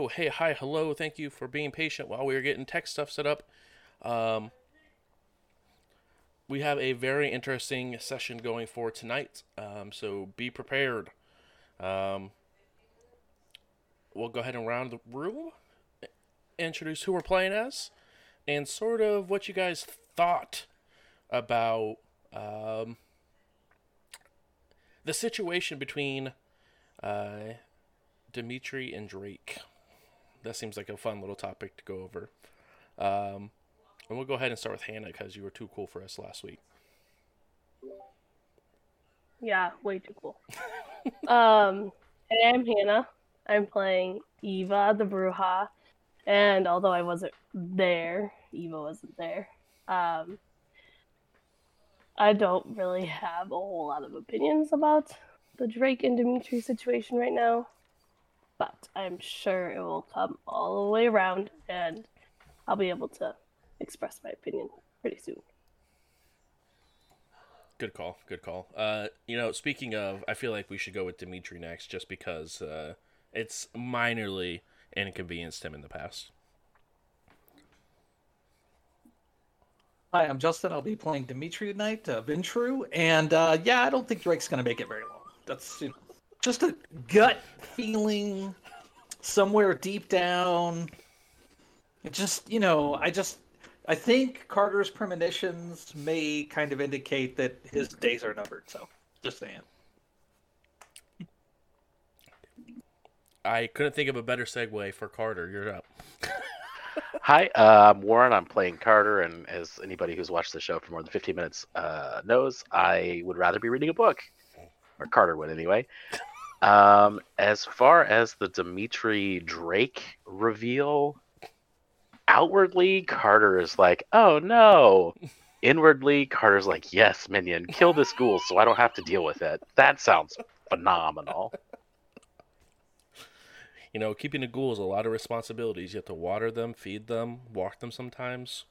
oh, hey, hi, hello. Thank you for being patient while we were getting tech stuff set up. Um, we have a very interesting session going for tonight. Um, so be prepared. Um, we'll go ahead and round the room, introduce who we're playing as, and sort of what you guys thought about um, the situation between uh, Dimitri and Drake. That seems like a fun little topic to go over. Um, and we'll go ahead and start with Hannah because you were too cool for us last week. Yeah, way too cool. um, I'm Hannah. I'm playing Eva the Brujah, and although I wasn't there, Eva wasn't there. Um, I don't really have a whole lot of opinions about the Drake and Dimitri situation right now, but I'm sure it will come all the way around, and I'll be able to express my opinion pretty soon. Good call. Good call. Uh, you know, speaking of, I feel like we should go with Dimitri next, just because uh, it's minorly inconvenienced him in the past. Hi, I'm Justin. I'll be playing Dimitri tonight, uh, Ventrue, and uh, yeah, I don't think Drake's gonna make it very long. That's you know, just a gut feeling somewhere deep down. It just, you know, I just, I think Carter's premonitions may kind of indicate that his days are numbered. So, just saying. I couldn't think of a better segue for Carter. You're up. Hi, uh, I'm Warren. I'm playing Carter, and as anybody who's watched the show for more than 15 minutes uh, knows, I would rather be reading a book, or Carter would anyway. Um, as far as the Dimitri Drake reveal, outwardly, Carter is like, "Oh no." Inwardly, Carter's like, "Yes, minion, kill this ghoul, so I don't have to deal with it." That sounds phenomenal. You know, keeping a ghoul is a lot of responsibilities. You have to water them, feed them, walk them sometimes.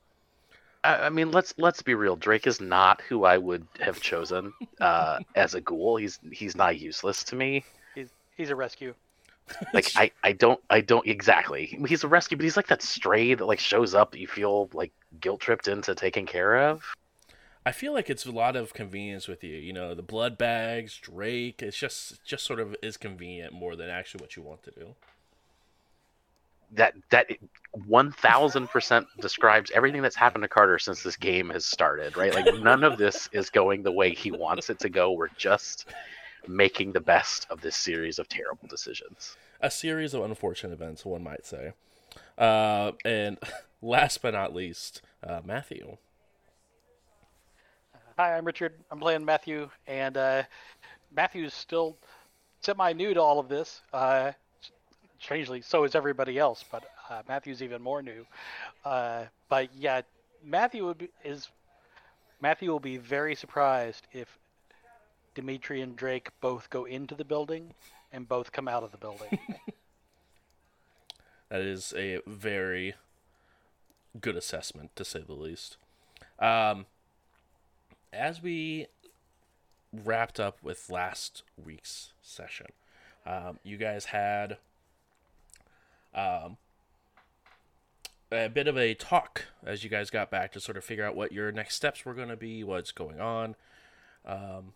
I, I mean, let's let's be real. Drake is not who I would have chosen uh, as a ghoul. He's he's not useless to me. He's he's a rescue. Like I, I don't I don't exactly. He's a rescue, but he's like that stray that like shows up that you feel like guilt tripped into taking care of. I feel like it's a lot of convenience with you. You know, the blood bags, Drake. It's just just sort of is convenient more than actually what you want to do. That that one thousand percent describes everything that's happened to Carter since this game has started. Right? Like none of this is going the way he wants it to go. We're just making the best of this series of terrible decisions. A series of unfortunate events, one might say. Uh, and last but not least, uh, Matthew. Hi, I'm Richard. I'm playing Matthew, and uh, Matthew's still semi-new to all of this. Uh, strangely, so is everybody else, but uh, Matthew's even more new. Uh, but yeah, Matthew would be, is Matthew will be very surprised if Dimitri and Drake both go into the building and both come out of the building. That is a very good assessment, to say the least. Um, as we wrapped up with last week's session, um, you guys had um, a bit of a talk as you guys got back to sort of figure out what your next steps were going to be, what's going on. Um,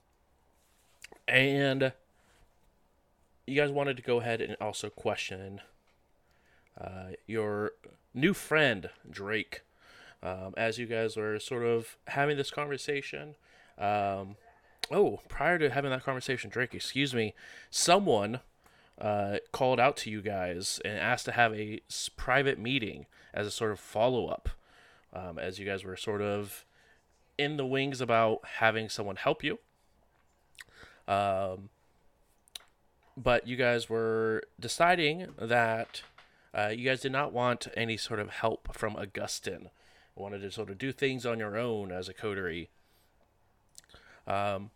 and you guys wanted to go ahead and also question uh, your new friend Drake, um, as you guys were sort of having this conversation. Um, oh, prior to having that conversation, Drake, excuse me, someone uh, called out to you guys and asked to have a private meeting as a sort of follow up, um, as you guys were sort of in the wings about having someone help you. Um, but you guys were deciding that uh, you guys did not want any sort of help from Augustin. Wanted to sort of do things on your own as a coterie. Um,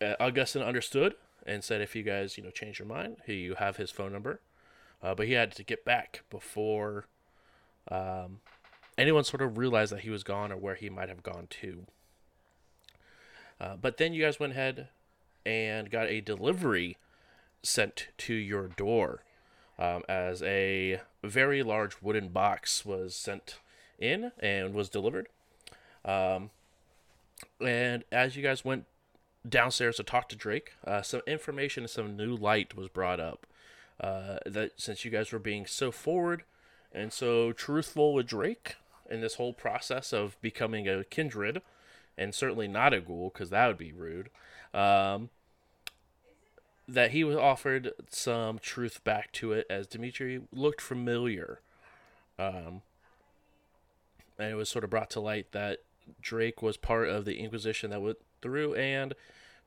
uh, Augustin understood and said, if you guys, you know, change your mind, you have his phone number. Uh, but he had to get back before um, anyone sort of realized that he was gone or where he might have gone to. Uh, but then you guys went ahead and got a delivery sent to your door. um, as a very large wooden box was sent in and was delivered. Um, and as you guys went downstairs to talk to Drake, uh, some information and some new light was brought up. Uh, that since you guys were being so forward and so truthful with Drake in this whole process of becoming a kindred, and certainly not a ghoul, because that would be rude, um, that he was offered some truth back to it as Dimitri looked familiar. Um, and it was sort of brought to light that Drake was part of the Inquisition that went through and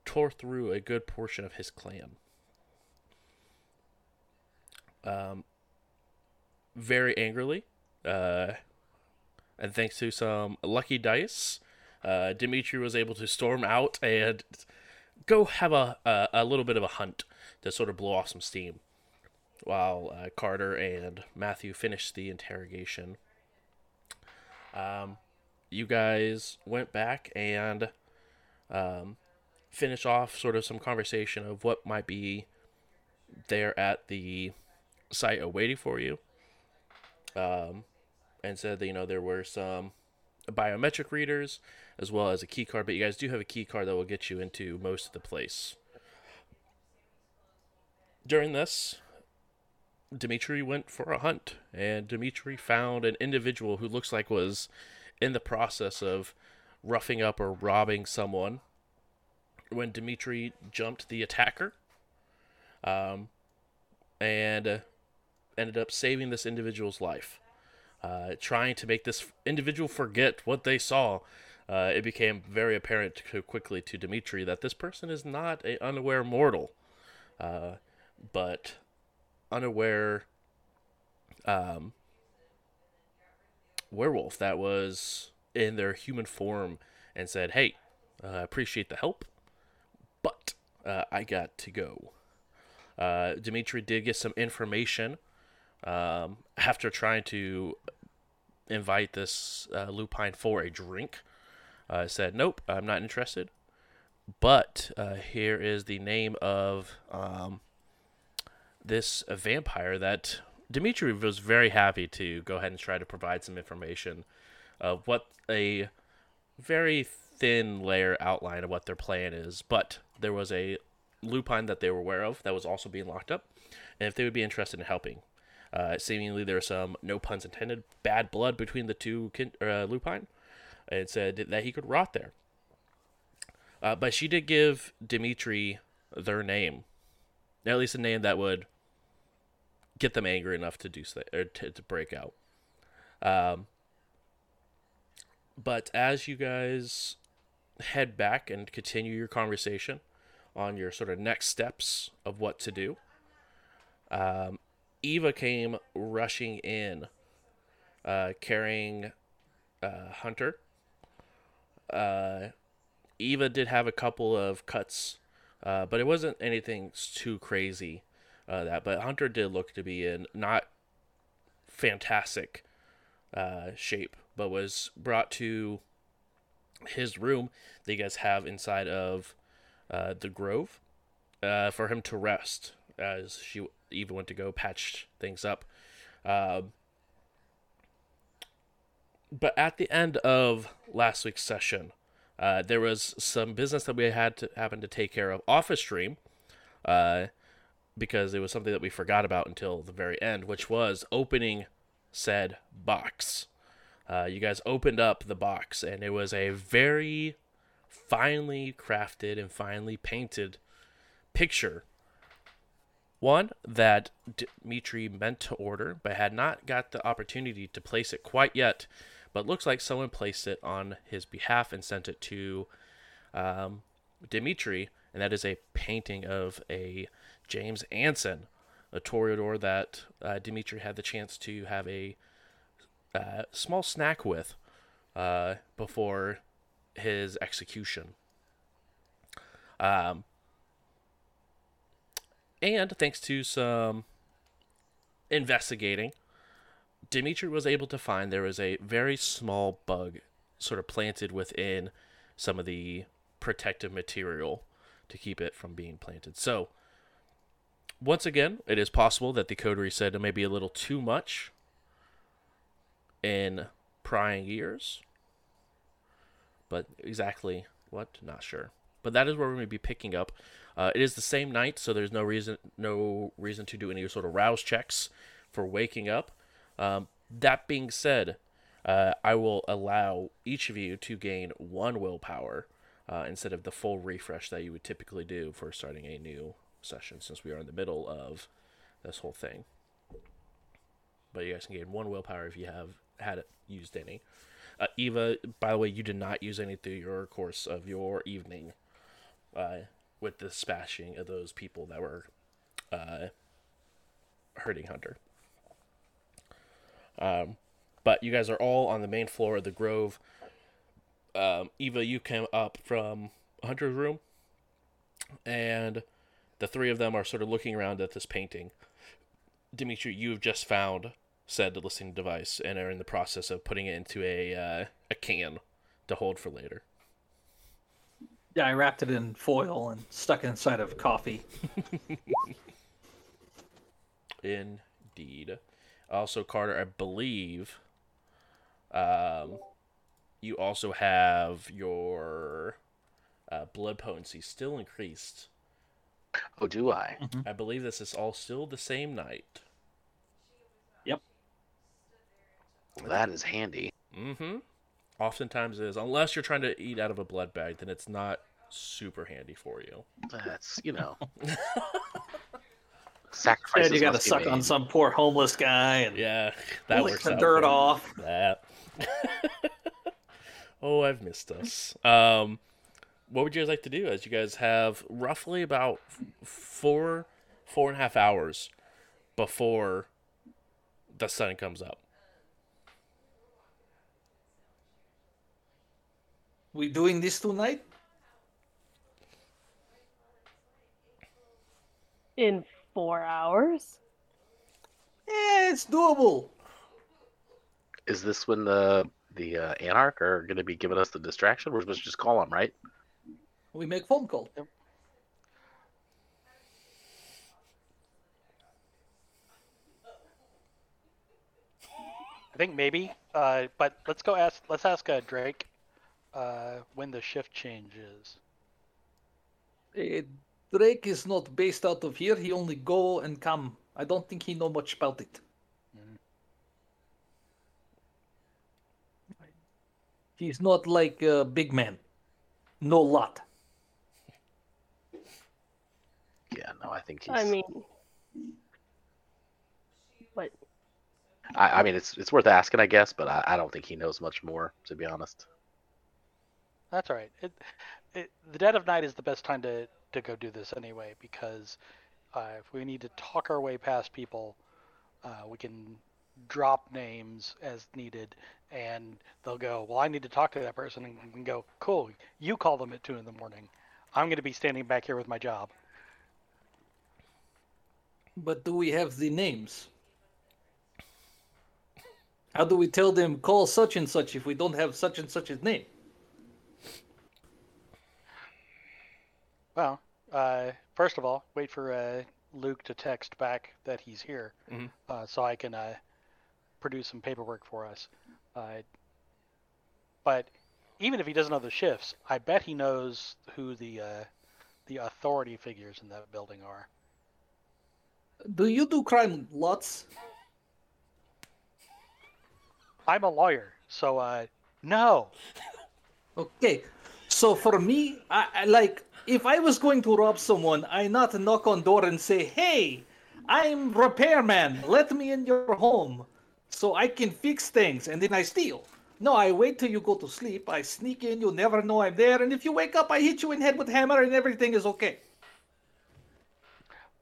tore through a good portion of his clan. Um, very angrily, uh, and thanks to some lucky dice, uh, Dimitri was able to storm out and go have a, a, a little bit of a hunt to sort of blow off some steam, while uh, Carter and Matthew finished the interrogation. Um, you guys went back and um, finished off sort of some conversation of what might be there at the site awaiting for you. Um, and said that you know there were some biometric readers as well as a key card, but you guys do have a key card that will get you into most of the place. During this, Dimitri went for a hunt, and Dimitri found an individual who looks like was in the process of roughing up or robbing someone. When Dimitri jumped the attacker, um, and uh, ended up saving this individual's life, uh, trying to make this individual forget what they saw. Uh, it became very apparent quickly to Dimitri that this person is not a unaware mortal, uh, but unaware um, werewolf that was in their human form and said, "Hey, uh, I appreciate the help, but uh, I got to go." Uh, Dimitri did get some information um, after trying to invite this uh, lupine for a drink. Uh, said, "Nope, I'm not interested." But uh, here is the name of um, this vampire that Dimitri was very happy to go ahead and try to provide some information of what a very thin layer outline of what their plan is. But there was a lupine that they were aware of that was also being locked up, and if they would be interested in helping. Uh, seemingly, there was some, no puns intended, bad blood between the two kin- uh, lupine, and said that he could rot there. Uh, but she did give Dimitri their name, at least a name that would get them angry enough to do or to, to break out. Um, but as you guys head back and continue your conversation on your sort of next steps of what to do, um, Eva came rushing in, uh, carrying uh, Hunter. Uh, Eva did have a couple of cuts, uh, but it wasn't anything too crazy. Uh, that, but Hunter did look to be in not fantastic uh, shape, but was brought to his room that you guys have inside of uh, the Grove uh, for him to rest as she even went to go patch things up. Um, but at the end of last week's session, uh, there was some business that we had to happen to take care of off a stream, uh, because it was something that we forgot about until the very end, which was opening said box. Uh, you guys opened up the box, and it was a very finely crafted and finely painted picture. One that Dimitri meant to order, but had not got the opportunity to place it quite yet. But looks like someone placed it on his behalf and sent it to um, Dimitri, and that is a painting of a James Anson, a Toreador that uh, Dimitri had the chance to have a uh, small snack with uh, before his execution. Um, and thanks to some investigating, Dimitri was able to find there was a very small bug sort of planted within some of the protective material to keep it from being planted. So, once again, it is possible that the code reset may be a little too much in prying years. But exactly what, not sure. But that is where we're going to be picking up. Uh, it is the same night, so there's no reason no reason to do any sort of rouse checks for waking up. Um, that being said, uh, I will allow each of you to gain one willpower uh, instead of the full refresh that you would typically do for starting a new session, since we are in the middle of this whole thing. But you guys can gain one willpower if you have had used any. Uh, Eva, by the way, you did not use any through your course of your evening uh, with the smashing of those people that were uh, hurting Hunter. Um, but you guys are all on the main floor of the Grove. Um, Eva, you came up from Hunter's room, and the three of them are sort of looking around at this painting. Dimitri, you've just found said listening device and are in the process of putting it into a uh, a can to hold for later. Yeah, I wrapped it in foil and stuck it inside of coffee. Indeed. Also, Carter, I believe um, you also have your uh, blood potency still increased. Oh, do I? I believe this is all still the same night. Well, that is handy. Mm-hmm. Oftentimes it is, unless you're trying to eat out of a blood bag, then it's not super handy for you. That's you know. Sacrifices And you got to suck on some poor homeless guy and Yeah, that lick works the out dirt off. That. oh, I've missed us. Um, what would you guys like to do? As you guys have roughly about four, four and a half hours before the sun comes up. We doing this tonight? In four hours? Yeah, it's doable. Is this when the the uh, Anarch are going to be giving us the distraction? We're supposed to just call them, right? We make phone call. I think maybe, uh, but let's go ask. Let's ask uh, Drake uh, when the shift change is. Drake is not based out of here. He only go and come. I don't think he know much about it. He's not like a big man. No lot. Yeah, no, I think he's. I mean, what? I, I mean, it's it's worth asking, I guess, but I, I don't think he knows much more, to be honest. That's all right. It, it, the dead of night is the best time to, to go do this anyway, because uh, if we need to talk our way past people, uh, we can drop names as needed, and they'll go, "Well, I need to talk to that person," and we can go, "Cool, you call them at two in the morning. I'm going to be standing back here with my job." But do we have the names? How do we tell them call such and such if we don't have such and such's name? Well, uh, first of all, wait for uh, Luke to text back that he's here, Mhm. uh, so I can uh, produce some paperwork for us. Uh, but even if he doesn't know the shifts, I bet he knows who the uh, the authority figures in that building are. Do you do crime lots? I'm a lawyer, so uh, no. Okay, so for me, I, I like if I was going to rob someone, I not knock on door and say, "Hey, I'm repairman. Let me in your home, so I can fix things," and then I steal. No, I wait till you go to sleep. I sneak in. You never know I'm there, and if you wake up, I hit you in head with hammer, and everything is okay.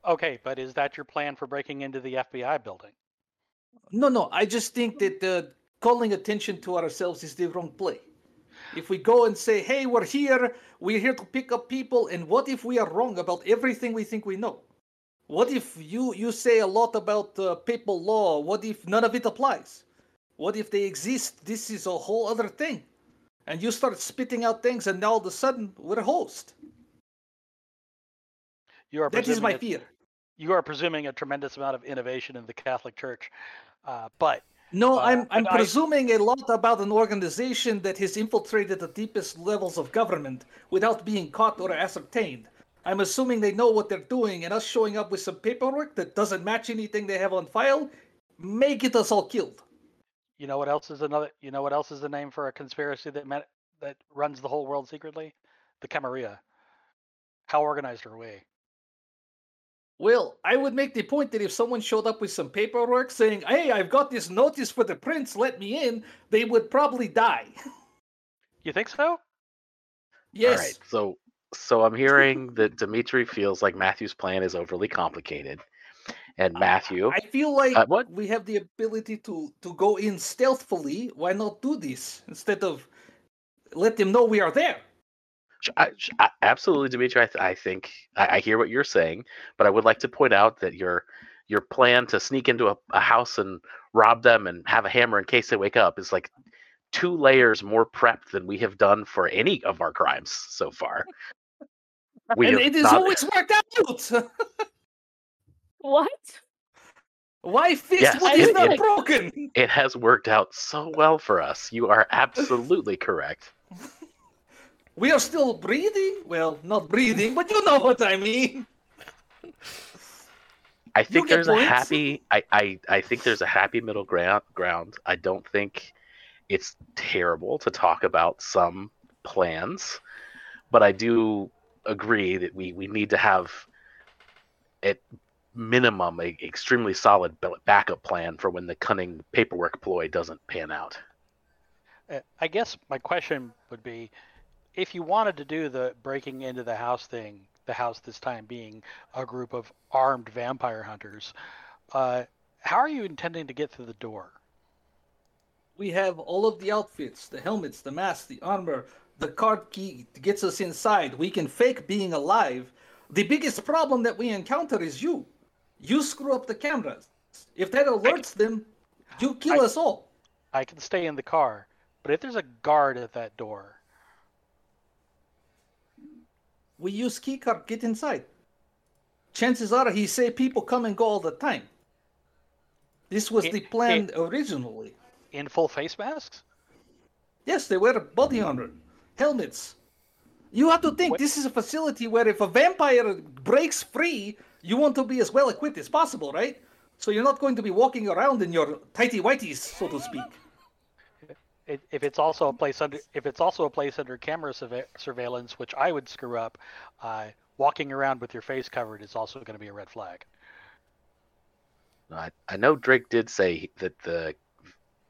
Okay, but is that your plan for breaking into the FBI building? No, no, I just think that uh, calling attention to ourselves is the wrong play. If we go and say, hey, we're here, we're here to pick up people, and what if we are wrong about everything we think we know? What if you, you say a lot about uh, papal law? What if none of it applies? What if they exist? This is a whole other thing. And you start spitting out things, and now all of a sudden, we're a host. You are That is my fear. you are presuming a tremendous amount of innovation in the Catholic Church, uh, but No, Uh, I'm I'm presuming a lot about an organization that has infiltrated the deepest levels of government without being caught or ascertained. I'm assuming they know what they're doing, and us showing up with some paperwork that doesn't match anything they have on file may get us all killed. you know what else is another? You know what else is the name for a conspiracy that met, that runs the whole world secretly? The Camarilla. How organized are we? Well, I would make the point that if someone showed up with some paperwork saying, "Hey, I've got this notice for the prince, let me in," they would probably die. You think so? yes. All right. So so I'm hearing that Dimitri feels like Matthew's plan is overly complicated. And Matthew, I feel like Uh, what? we have the ability to to go in stealthily. Why not do this instead of let them know we are there? Sh- I, I- absolutely, Dimitri. I, th- I think I, I hear what you're saying, but I would like to point out that your your plan to sneak into a, a house and rob them and have a hammer in case they wake up is like two layers more prepped than we have done for any of our crimes so far. We and it has not- always worked out. What? Why fix Yes, what is it- not it- broken? it has worked out so well for us. You are absolutely correct. We are still breathing. Well, not breathing, but you know what I mean. I think get there's a happy I, I I think there's a happy middle ground ground. I don't think it's terrible to talk about some plans, but I do agree that we, we need to have at minimum a extremely solid backup plan for when the cunning paperwork ploy doesn't pan out. Uh, I guess my question would be, if you wanted to do the breaking into the house thing, the house this time being a group of armed vampire hunters, uh, how are you intending to get through the door? We have all of the outfits, the helmets, the masks, the armor, the card key gets us inside. We can fake being alive. The biggest problem that we encounter is you. You screw up the cameras. If that alerts them, you kill I- us all. I can stay in the car, but if there's a guard at that door, We use keycard, get inside. Chances are he say people come and go all the time. This was It- the plan originally. in full face masks? Yes, they wear body armor, helmets. You have to think this is a facility where if a vampire breaks free, you want to be as well equipped as possible, right? So you're not going to be walking around in your tighty whities, so to speak. If if it's also a place under, if it's also a place under camera surve- surveillance, which I would screw up, uh, walking around with your face covered is also going to be a red flag. I, I know Drake did say that the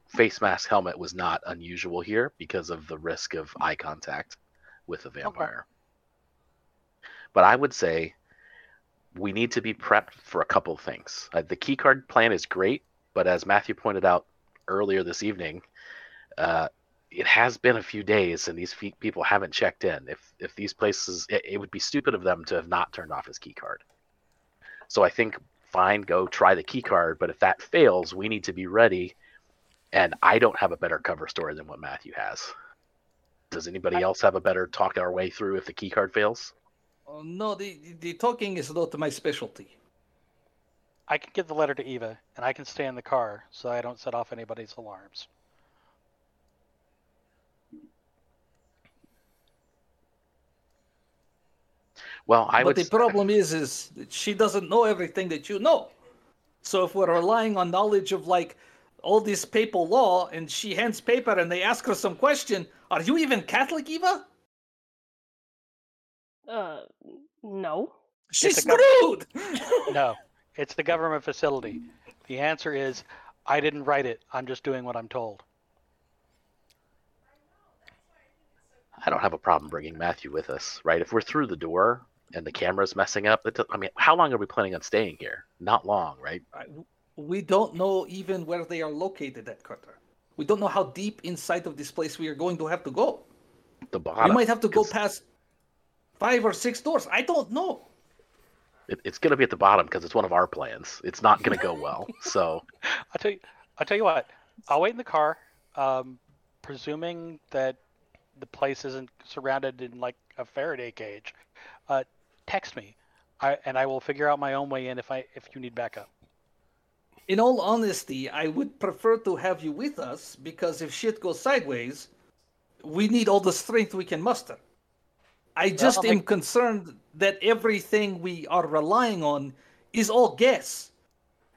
face mask helmet was not unusual here because of the risk of eye contact with a vampire. But I would say we need to be prepped for a couple things. Uh, the keycard plan is great, but as Matthew pointed out earlier this evening, uh, it has been a few days and these fe- people haven't checked in. If if these places, it, it would be stupid of them to have not turned off his key card. So I think fine, go try the key card. But if that fails, we need to be ready. And I don't have a better cover story than what Matthew has. Does anybody I- else have a better talk our way through if the key card fails? Oh, no, the, the talking is not my specialty. I can give the letter to Eva, and I can stay in the car so I don't set off anybody's alarms. Well, I but would. the problem is, is she doesn't know everything that you know. So if we're relying on knowledge of like all this papal law, and she hands paper and they ask her some question, are you even Catholic, Eva? Uh, no. She's a gov- screwed. No, it's the government facility. The answer is, I didn't write it. I'm just doing what I'm told. I don't have a problem bringing Matthew with us, right? If we're through the door and the camera's messing up, it, I mean, how long are we planning on staying here? Not long, right? We don't know even where they are located at Carter. We don't know how deep inside of this place we are going to have to go. The bottom. we might have to go past five or six doors. I don't know. It, it's going to be at the bottom because it's one of our plans. It's not going to go well. So I'll tell you. I'll tell you what. I'll wait in the car, um, presuming that the place isn't surrounded in like a Faraday cage. Uh, text me. I and I will figure out my own way in if I if you need backup. In all honesty, I would prefer to have you with us because if shit goes sideways, we need all the strength we can muster. I just am concerned that everything we are relying on is all guess.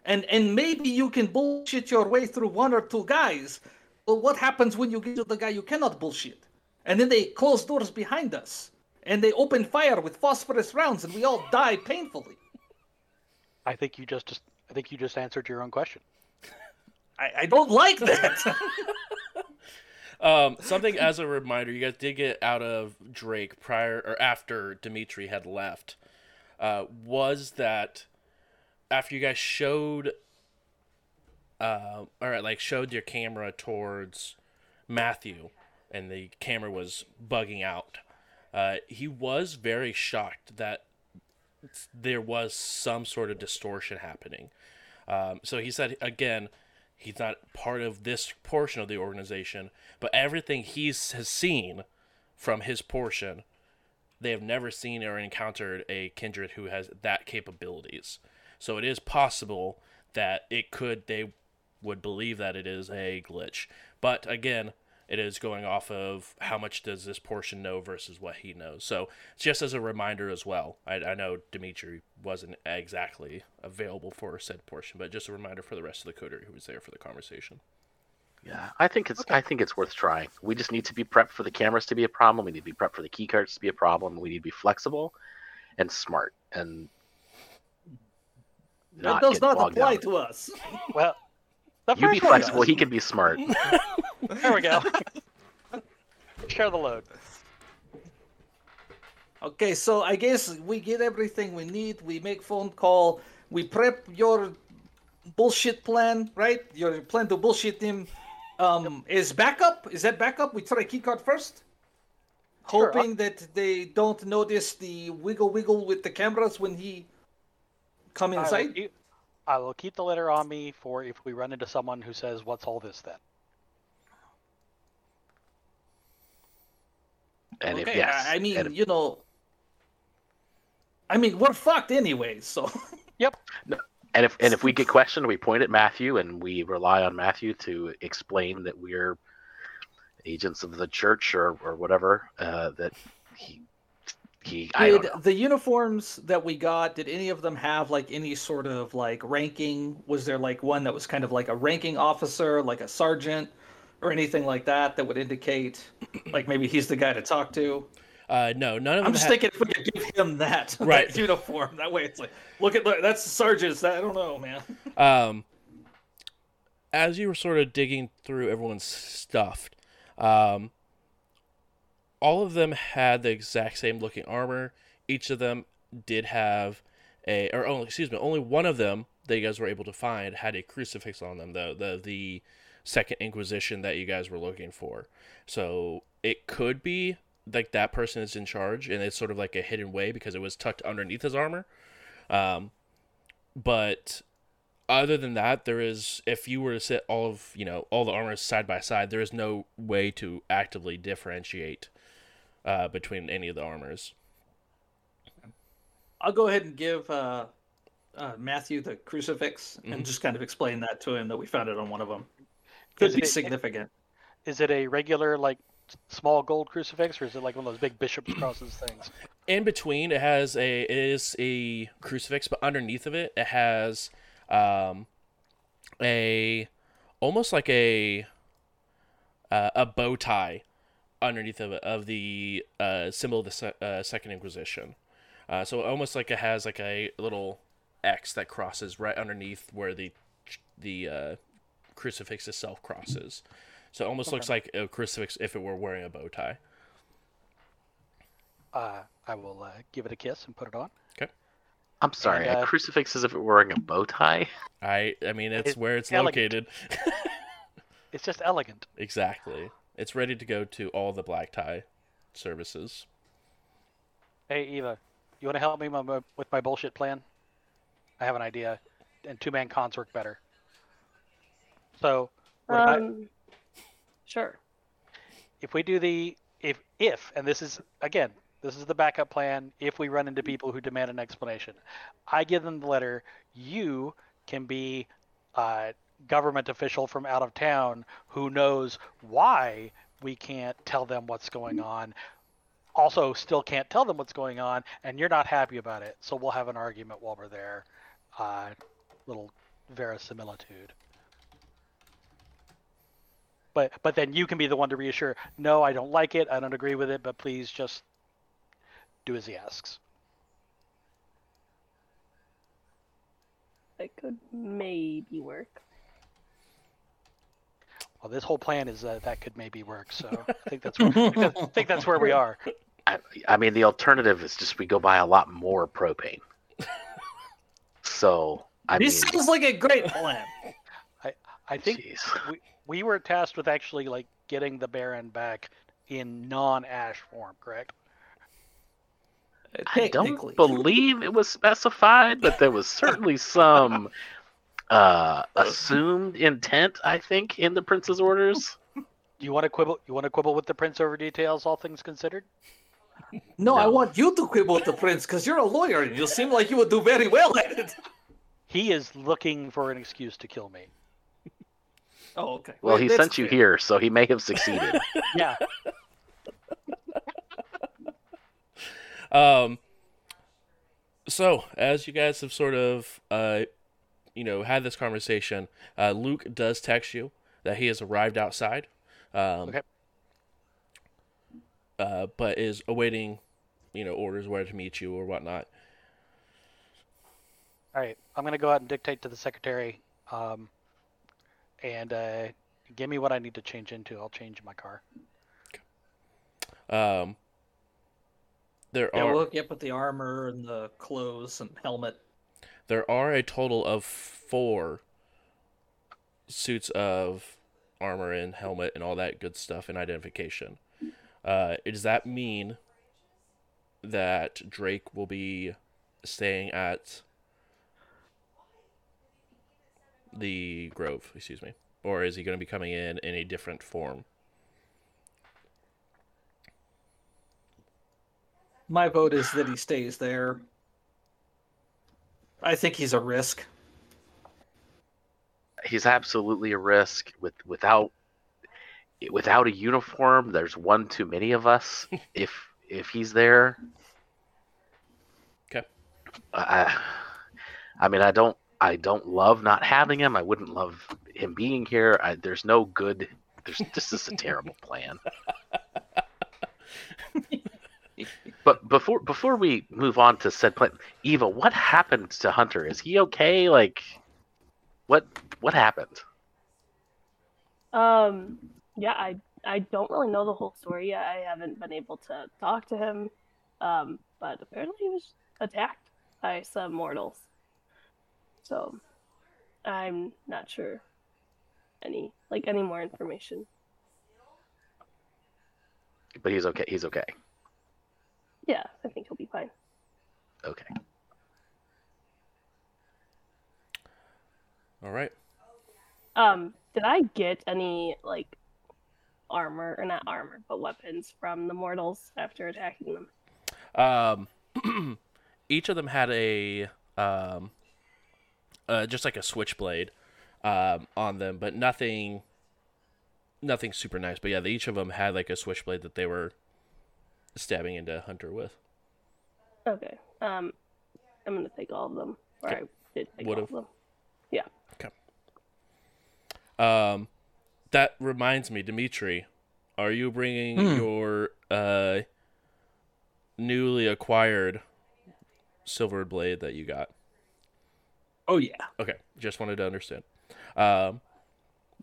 And and maybe you can bullshit your way through one or two guys. But what happens when you get to the guy you cannot bullshit? And then they close doors behind us. And they open fire with phosphorus rounds and we all die painfully. I think you just, just I think you just answered your own question. I, I don't like that. Um, something as a reminder, you guys did get out of Drake prior or after Dimitri had left. Uh, was that after you guys showed, uh, all right, like showed your camera towards Matthew, and the camera was bugging out. Uh, he was very shocked that there was some sort of distortion happening. Um, so he said again, he's not part of this portion of the organization, but everything he's has seen from his portion, they have never seen or encountered a kindred who has that capabilities. So it is possible that it could they would believe that it is a glitch. But again, it is going off of how much does this portion know versus what he knows. So just as a reminder as well, I, I know Dimitri wasn't exactly available for said portion, but just a reminder for the rest of the coterie who was there for the conversation. Yeah, I think it's I think it's worth trying. We just need to be prepped for the cameras to be a problem. We need to be prepped for the key cards to be a problem. We need to be flexible and smart and that does not apply down. to us. Well, the You be first one flexible. does. He can be smart. There we go. Share the load. Okay, so I guess we get everything we need. We make phone call. We prep your bullshit plan, right? Your plan to bullshit him. Um, is backup? Is that backup? We try keycard first, Sure, hoping that they don't notice the wiggle wiggle with the cameras when he come I will, inside. Keep, I will keep the letter on me for if we run into someone who says, "What's all this then?" And if yes, I I mean, if- you know, I mean, we're fucked anyway. So Yep. And if and if we get questioned, we point at Matthew and we rely on Matthew to explain that we're agents of the church or, or whatever. Uh, that he he I don't Did know. the uniforms that we got, did any of them have like any sort of like ranking? Was there like one that was kind of like a ranking officer, like a sergeant, or anything like that that would indicate like maybe he's the guy to talk to? Uh, no, none of them. I'm just ha- thinking if we could give him that, that Right. uniform, that way it's like, look at look, that's the sergeant's. I don't know, man. um, as you were sort of digging through everyone's stuff, um, all of them had the exact same looking armor. Each of them did have a, or only excuse me, only one of them that you guys were able to find had a crucifix on them. The the the second Inquisition that you guys were looking for. So it could be like that person is in charge, and it's sort of like a hidden way because it was tucked underneath his armor. Um, but other than that, there is if you were to sit all of you know all the armors side by side, there is no way to actively differentiate uh, between any of the armors. I'll go ahead and give uh, uh, Matthew the crucifix and just kind of explain that to him that we found it on one of them. Could Is be it- significant. Is it a regular like small gold crucifix, or is it like one of those big bishop's crosses things? In between, it has a it is a crucifix, but underneath of it, it has um, a almost like a uh, a bow tie underneath of of the uh, symbol of the se- uh, Second Inquisition. Uh, so almost like it has like a little X that crosses right underneath where the the uh, crucifix itself crosses. So it almost looks like a crucifix if it were wearing a bow tie. Uh, I will uh, give it a kiss and put it on. Okay. I'm sorry. and, a crucifix as if it were wearing a bow tie. I I mean it's It's where it's elegant. located. It's just elegant. exactly. It's ready to go to all the black tie services. Hey Eva, you want to help me my, my- with my bullshit plan? I have an idea, and two man cons work better. So, what if I- Um, sure. if we do the if if and this is again This is the backup plan if we run into people who demand an explanation. I give them the letter. You can be a government official from out of town who knows why we can't tell them what's going on. Also, still can't tell them what's going on, and you're not happy about it. So we'll have an argument while we're there. Uh, little verisimilitude. But but then you can be the one to reassure. No, I don't like it. I don't agree with it. But please just do as he asks. That could maybe work. Well, this whole plan is uh, that could maybe work. So I think that's where, I think that- I think that's where we are. I, I mean, the alternative is just we go buy a lot more propane. so I mean, this sounds like a great plan. I I think jeez. we, we were tasked with actually like getting the Baron back in non-ash form, correct? I don't believe it was specified, but there was certainly some uh, assumed intent. I think in the prince's orders. Do you want to quibble? You want to quibble with the prince over details, all things considered? No, I want you to quibble with the prince because you're a lawyer and you seem like you would do very well at it. He is looking for an excuse to kill me. Oh, okay. Well, he that's sent you here, so he may have succeeded. Yeah. Um. So, as you guys have sort of, uh, you know, had this conversation, uh, Luke does text you that he has arrived outside. Um, Okay. Uh, but is awaiting, you know, orders where to meet you or whatnot. All right. I'm gonna go out and dictate to the secretary, um, and uh, give me what I need to change into. I'll change my car. Um. There Yeah, are we'll hook you up with the armor and the clothes and helmet. There are a total of four suits of armor and helmet and all that good stuff and identification. Uh, does that mean that Drake will be staying at the Grove? Excuse me, or is he going to be coming in in a different form? My vote is that he stays there. I think he's a risk. He's absolutely a risk. With without without a uniform, there's one too many of us. if if he's there, Okay. I, I mean, I don't I don't love not having him. I wouldn't love him being here. I, there's no good. There's this is a terrible plan. But before before we move on to said plan, Eva, what happened to Hunter? Is he okay? Like, what what happened? Um, yeah, I I don't really know the whole story yet. I haven't been able to talk to him. Um, but apparently he was attacked by some mortals. So I'm not sure any like any more information. But he's okay. He's okay. Yeah, I think he'll be fine. Okay. All right. Um, did I get any like armor or not armor, but weapons from the mortals after attacking them? Um, each of them had a um, uh, just like a switchblade um, on them, but nothing, nothing super nice. But yeah, they, each of them had like a switchblade that they were stabbing into Hunter with. Okay. Um, I'm gonna take all of them. Or Okay. I did take Would've. all of them. Yeah. Okay. Um, that reminds me, Dimitri, are you bringing Hmm. your uh newly acquired silver blade that you got? Oh yeah. Okay, just wanted to understand. Um,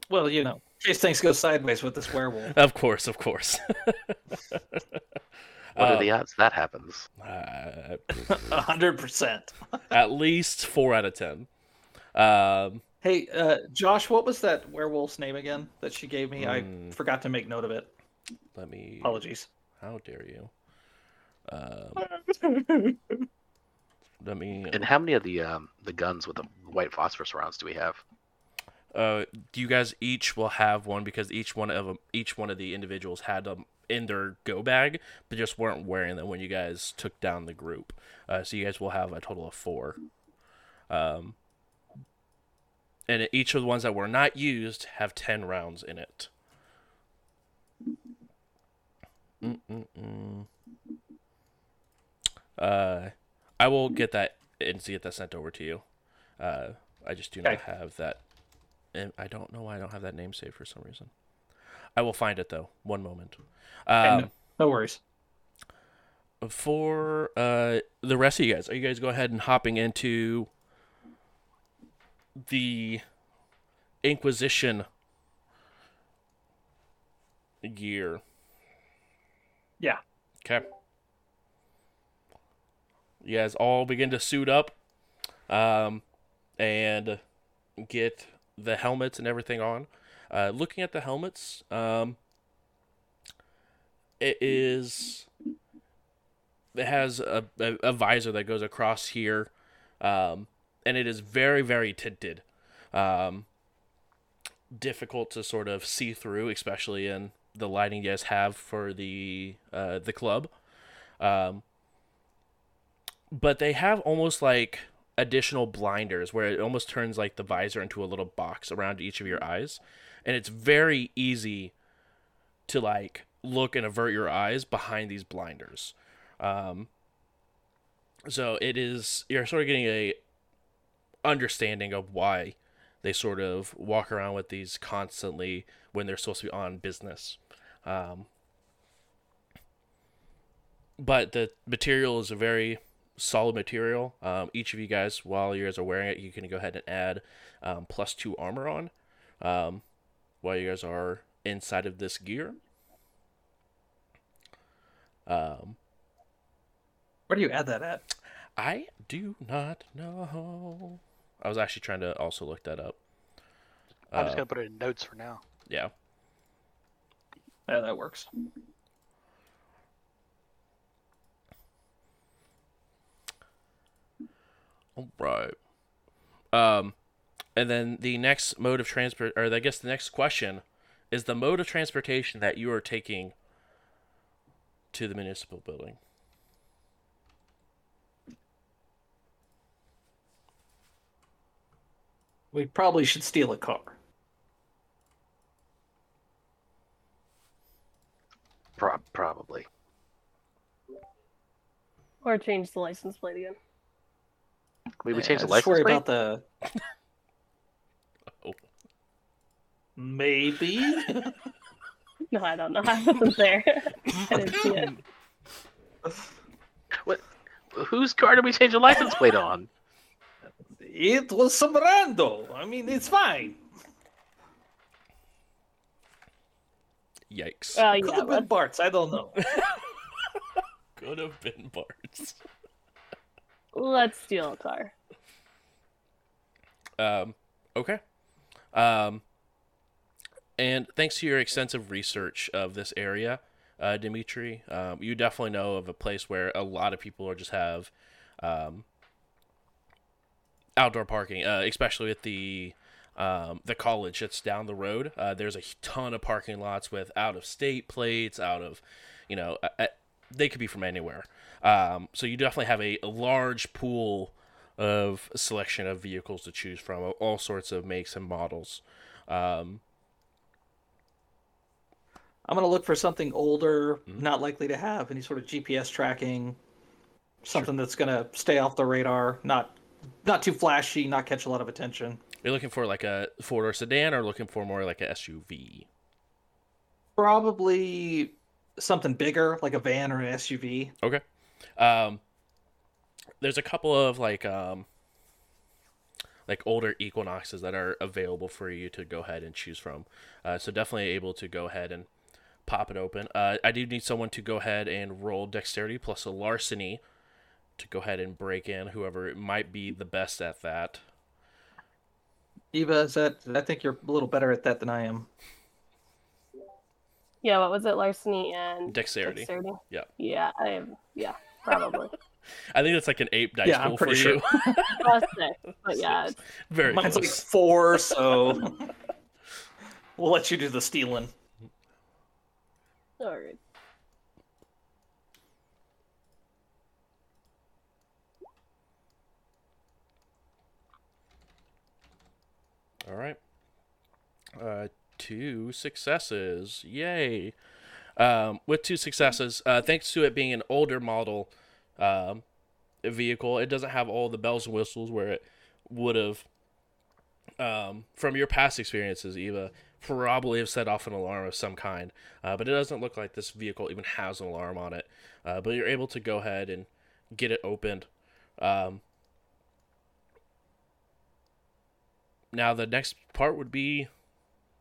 Well, you know, in case things go sideways with this werewolf. of course, of course. What Uh, are the odds that happens? Uh, A hundred percent. at least four out of ten. Um, Hey, uh, Josh, what was that werewolf's name again that she gave me? Hmm. I forgot to make note of it. let me. Apologies. How dare you? Um, let me. And how many of the um, the guns with the white phosphorus rounds do we have? Uh, you guys each will have one because each one of 'em- each one of the individuals had them in their go bag, but just weren't wearing them when you guys took down the group. Uh, so you guys will have a total of four. Um, and each of the ones that were not used have ten rounds in it. Mm-mm-mm. Uh, I will get that and see get that sent over to you. Uh, I just do not have that. And I don't know why I don't have that name saved for some reason. I will find it though. One moment. Um, no worries. for uh, the rest of you guys, are you guys go ahead and hopping into the Inquisition gear? Yeah. Okay. You guys all begin to suit up, um, and get the helmets and everything on. Uh, looking at the helmets, um, it is it has a, a, a visor that goes across here, um, and it is very very tinted, um, difficult to sort of see through, especially in the lighting you guys have for the uh, the club. Um, but they have almost like additional blinders where it almost turns like the visor into a little box around each of your eyes. And it's very easy to like look and avert your eyes behind these blinders. Um, so it is you're sort of getting a understanding of why they sort of walk around with these constantly when they're supposed to be on business. Um, but the material is a very solid material. Um, each of you guys, while you guys are wearing it, you can go ahead and add um, plus two armor on um, while you guys are inside of this gear. Um, Where do you add that at? I do not know. I was actually trying to also look that up. I'm just Uh, gonna put it in notes for now. Yeah. Yeah, that works. All right. Um, and then the next mode of transport, or I guess the next question, is the mode of transportation that you are taking to the municipal building. We probably should steal a car. Pro- probably. Or change the license plate again. We would Yeah, change the just license worry plate. about the. Oh. Maybe. No, I don't know. I wasn't there. I didn't see it. Whose car did we change the license plate on? it was some rando. I mean, it's fine. Yikes. Well, Could yeah, have been Bart's. I don't know. Could have been Bart's. Let's steal a car. Um, okay. Um, and thanks to your extensive research of this area, uh, Dimitri, um, you definitely know of a place where a lot of people are just have um, outdoor parking, uh, especially at the um, the college that's down the road. Uh, there's a ton of parking lots with out of state plates, out of, you know, they could be from anywhere. Um, so you definitely have a, a large pool of selection of vehicles to choose from, all sorts of makes and models. Um, I'm gonna look for something older, Mhm. not likely to have any sort of GPS tracking, something that's gonna stay off the radar, not not too flashy, not catch a lot of attention. you're looking for like a four door sedan, or looking for more like a SUV. Probably something bigger, like a van or an SUV. Okay. Um, there's a couple of like um, like older Equinoxes that are available for you to go ahead and choose from. Uh, so definitely able to go ahead and pop it open. Uh, I do need someone to go ahead and roll dexterity plus a larceny to go ahead and break in. Whoever might be the best at that. Eva, is that? I think you're a little better at that than I am. Yeah, what was it? Larceny and Dexterity. Dexterity. Yeah. Yeah, I am. Yeah, probably. I think that's like an ape dice Yeah, I'm pool for pretty you. Plus six, but yeah, it's Very Mine's like four, so we'll let you do the stealing. alright. All right. Uh, two successes. Yay. Um, with two successes, uh, thanks to it being an older model um, vehicle, it doesn't have all the bells and whistles where it would have, um, from your past experiences, Eva, probably have set off an alarm of some kind. Uh, but it doesn't look like this vehicle even has an alarm on it. Uh, but you're able to go ahead and get it opened. Um, now the next part would be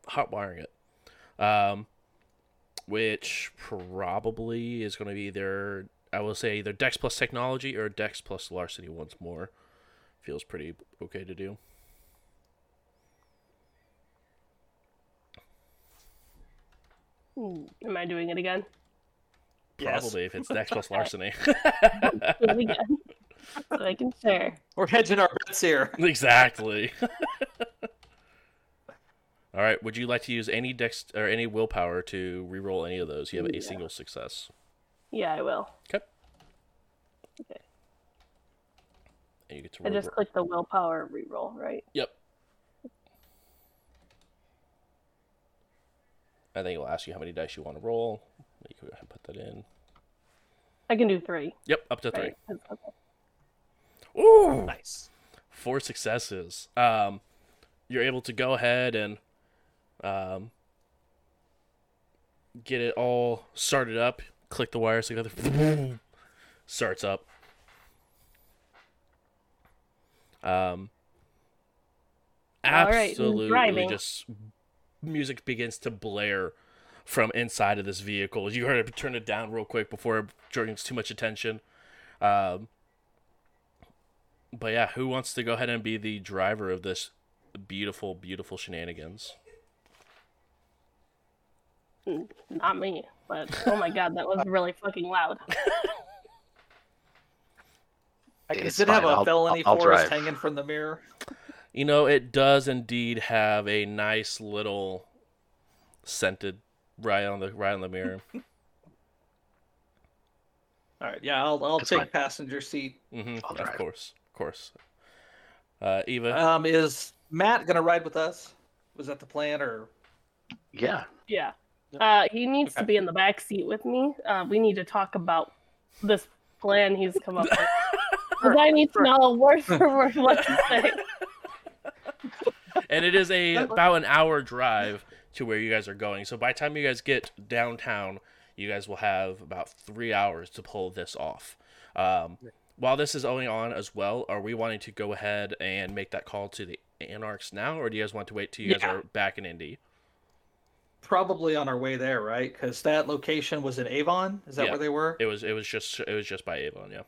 hot wiring it um, which probably is going to be either i will say either dex plus technology or dex plus larceny once more feels pretty okay to do Hmm, Am I doing it again? Yes. probably if it's dex plus larceny Do again. so I can share. We're hedging our bets here. exactly all right would you like to use any dex or any willpower to reroll any of those you have a Yeah. single success Yeah, I will. okay Okay. and you get to I roll just clicked the willpower reroll, right? Yep. I think it'll ask you how many dice you want to roll. You can go ahead and put that in. I can do three. Yep, up to three. Right? 'Cause- okay. Ooh, Nice. four successes. Um, you're able to go ahead and um, get it all started up. Click the wires together. Starts up. Um, right, absolutely driving? just music begins to blare from inside of this vehicle. You heard it turn it down real quick before it brings too much attention. Um, but yeah, who wants to go ahead and be the driver of this beautiful, beautiful shenanigans? Not me, but oh my god, that was really fucking loud. It's Does it have fine, a I'll- felony I'll forest drive. hanging from the mirror? You know, it does indeed have a nice little scented right on the right on the mirror. All right, yeah, I'll I'll That's take fine. passenger seat. hmm I'll Of drive. course, of course. Uh, Eva, Um, is Matt gonna ride with us? Was that the plan, or Yeah. Yeah. Uh, he needs to be in the back seat with me. Uh, we need to talk about this plan he's come up with. Because I need to know word for word what to say. and it is a about an hour drive to where you guys are going. So by the time you guys get downtown, you guys will have about three hours to pull this off. Um, while this is going on as well, are we wanting to go ahead and make that call to the Anarchs now, or do you guys want to wait till you guys are back in Indy? Probably on our way there, right? Because that location was in Avon. Is that Yeah. where they were? It was it was just it was just by Avon, yeah.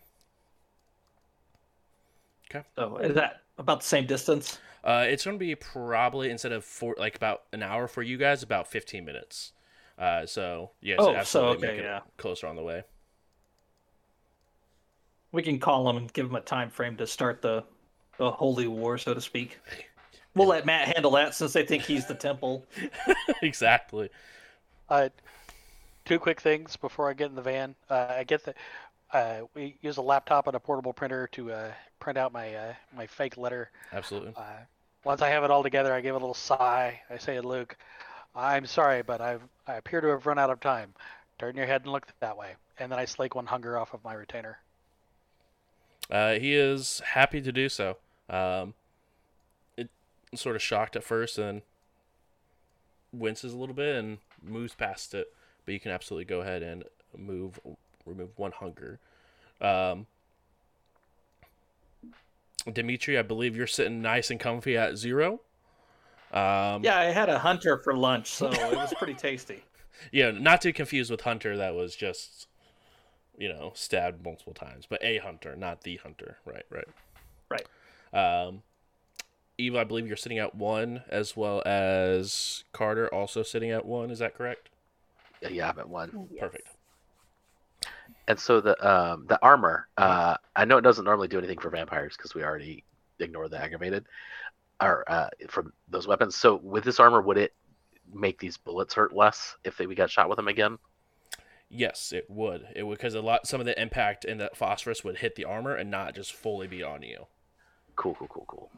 Okay. So is that about the same distance? Uh, it's going to be probably instead of four, like about an hour for you guys, about fifteen minutes. Uh, so yeah, Oh, so, absolutely okay, make it yeah. closer on the way. We can call them and give them a time frame to start the the holy war, so to speak. We'll let Matt handle that since they think he's the temple. exactly. Uh, two quick things before I get in the van. Uh, I get the uh, we use a laptop and a portable printer to uh, print out my uh, my fake letter. Absolutely. Uh, once I have it all together, I give a little sigh. I say to Luke, "I'm sorry, but I've I appear to have run out of time. Turn your head and look that way." And then I slake one hunger off of my retainer. Uh, he is happy to do so. Um, it sort of shocked at first and winces a little bit and moves past it, but you can absolutely go ahead and move remove one hunger. Um, Dimitri, I believe you're sitting nice and comfy at zero. Um, Yeah, I had a hunter for lunch, so it was pretty tasty. yeah, not to confuse with Hunter. That was just, you know, stabbed multiple times, but a Hunter, not the Hunter. Right, right, Right. Um, Eva, I believe you're sitting at one, as well as Carter also sitting at one. Is that correct? Yeah, yeah, I'm at one. Yes. Perfect. And so the um the armor, uh, I know it doesn't normally do anything for vampires because we already ignore the aggravated, or uh, from those weapons. So with this armor, would it make these bullets hurt less if they, we got shot with them again? Yes, it would. It would because a lot some of the impact in the phosphorus would hit the armor and not just fully be on you. Cool, cool, cool, cool.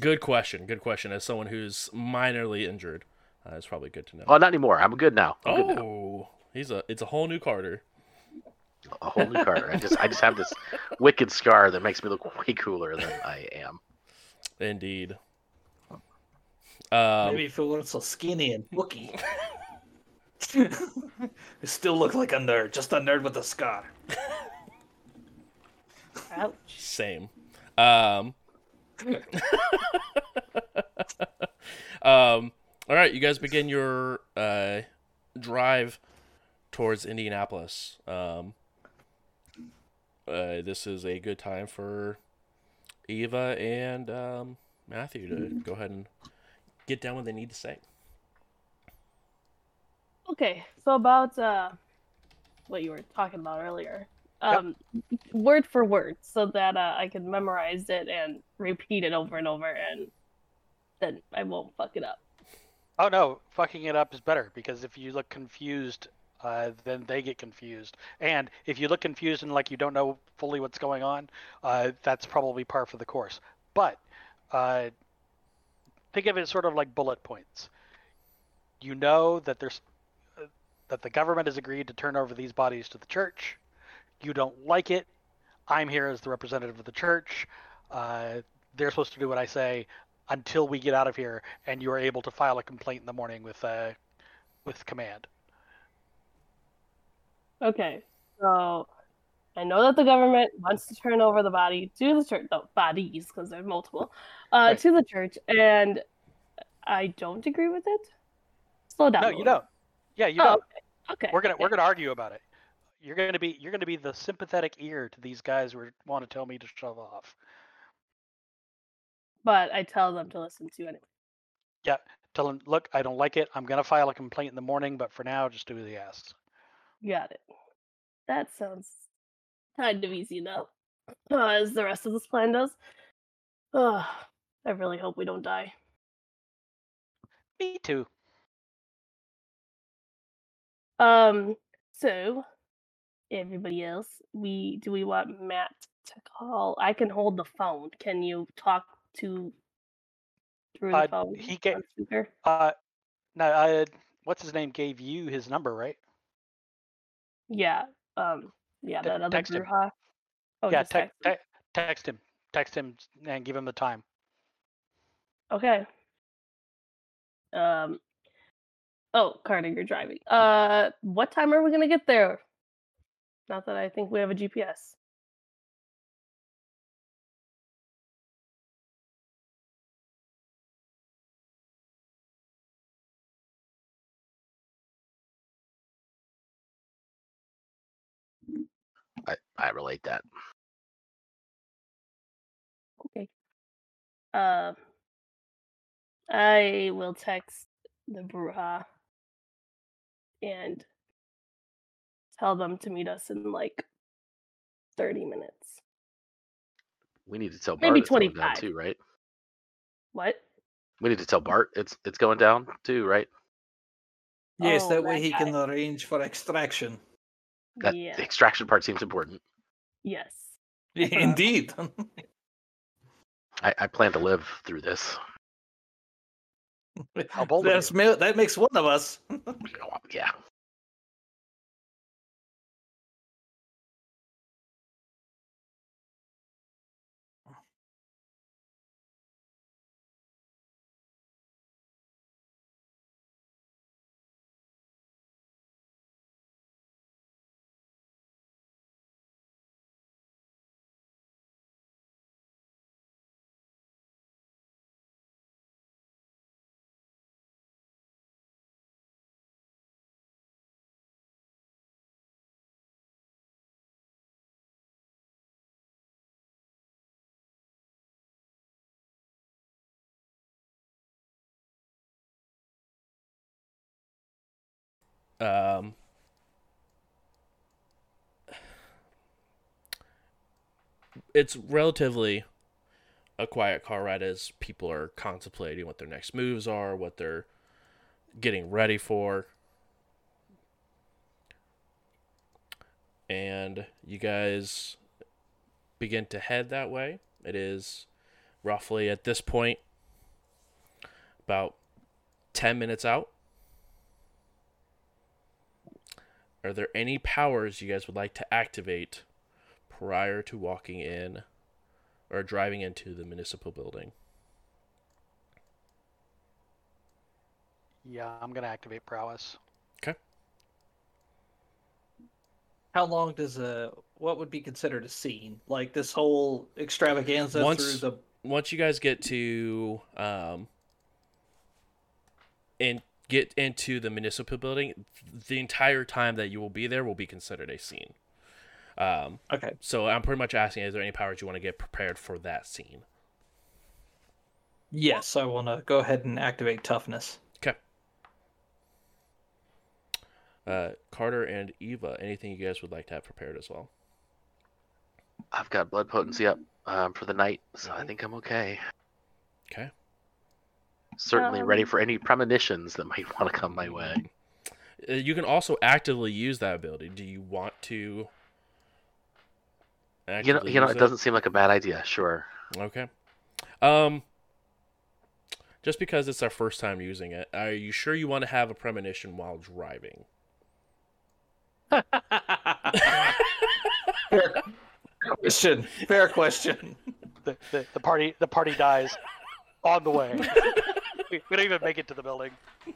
Good question. Good question. As someone who's minorly injured, uh, it's probably good to know. Oh, not anymore. I'm good now. I'm good now. oh, he's a it's a whole new Carter. A whole new Carter. I just I just have this wicked scar that makes me look way cooler than I am. Indeed. Um, Maybe if it weren't so skinny and booky. it still look like a nerd, just a nerd with a scar. Ouch. Same. Um, um, all right, you guys begin your uh, drive towards Indianapolis. Um, uh, this is a good time for Eva and um, Matthew to go ahead and get down what they need to say. Okay, so about uh, what you were talking about earlier, um, word for word, so that uh, I can memorize it and repeat it over and over, and then I won't fuck it up. Oh no, fucking it up is better because if you look confused, uh, then they get confused. And if you look confused and like you don't know fully what's going on, uh, that's probably par for the course. But uh, think of it sort of like bullet points. You know that there's uh, that the government has agreed to turn over these bodies to the church. You don't like it. I'm here as the representative of the church. Uh, they're supposed to do what I say until we get out of here, and you are able to file a complaint in the morning with uh, with command. Okay, so I know that the government wants to turn over the body to the church, no, bodies, because there's multiple, uh, Right. to the church, and I don't agree with it. Slow down. No, you don't. Yeah, you Oh, don't. Okay. We're gonna okay. we're gonna argue about it. You're gonna be you're gonna be the sympathetic ear to these guys who want to tell me to shove off. But I tell them to listen to you anyway. Yeah, tell them, look, I don't like it. I'm gonna file a complaint in the morning, but for now, just do as he asks. Got it. That sounds kind of easy enough, uh, as the rest of this plan does. Ugh, I really hope we don't die. Me too. Um, so everybody else, we do we want Matt to call? I can hold the phone. Can you talk to through the Uh, phone? he gave? Uh, now, uh, what's his name gave you his number, right? Yeah. Um. Yeah. Te- That other text him. Oh, yeah, te- text him? te- text him, text him, and give him the time. Okay. Um. Oh, Carter, you're driving. Uh, what time are we gonna get there? Not that I think we have a GPS. I, I relate that. Okay. Uh, I will text the Brujah and tell them to meet us in like 30 minutes. We need to tell Bart Maybe it's going down 25. too, right? What? We need to tell Bart it's it's going down too, right? Yes, Oh, that way that he guy. can arrange for extraction. That yeah. the extraction part seems important. Yes. Indeed. I, I plan to live through this. How bold of That's you. ma- that makes one of us. Yeah. um, it's relatively a quiet car ride as people are contemplating what their next moves are, what they're getting ready for. And you guys begin to head that way. It is roughly at this point about 10 minutes out. Are there any powers you guys would like to activate prior to walking in or driving into the municipal building? Yeah, I'm gonna activate prowess. Okay. How long does a what would be considered a scene? Like this whole extravaganza Once- through the once you guys get to um and get into the municipal building, the entire time that you will be there will be considered a scene. Um, Okay. so I'm pretty much asking: Is there any powers you want to get prepared for that scene? Yes, I want to go ahead and activate toughness. Okay. Uh, Carter and Eva, anything you guys would like to have prepared as well? I've got blood potency up um, for the night, so I Mhm. think I'm okay. Okay. Certainly ready Um, for any premonitions that might want to come my way. Uh, you can also actively use that ability. Do you want to? You know, you know, use it doesn't seem like a bad idea. Sure. Okay. Um just because it's our first time using it, are you sure you want to have a premonition while driving? Fair question. Fair question. The, the, the party the party dies on the way. we, we don't even make it to the building.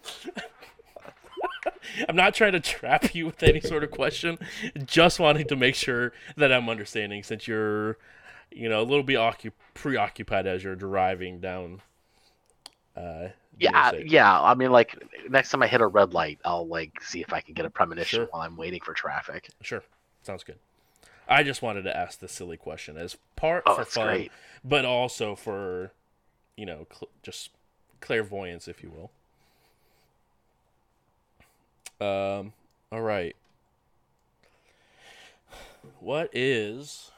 I'm not trying to trap you with any sort of question, just wanting to make sure that I'm understanding since you're you know, a little bit occup- preoccupied as you're driving down uh Yeah, DSA. yeah. I mean, like next time I hit a red light, I'll like see if I can get a premonition Sure. while I'm waiting for traffic. Sure. Sounds good. I just wanted to ask this silly question as part Oh, for fun, great. but also for, you know, cl- just clairvoyance, if you will. Um. All right. What is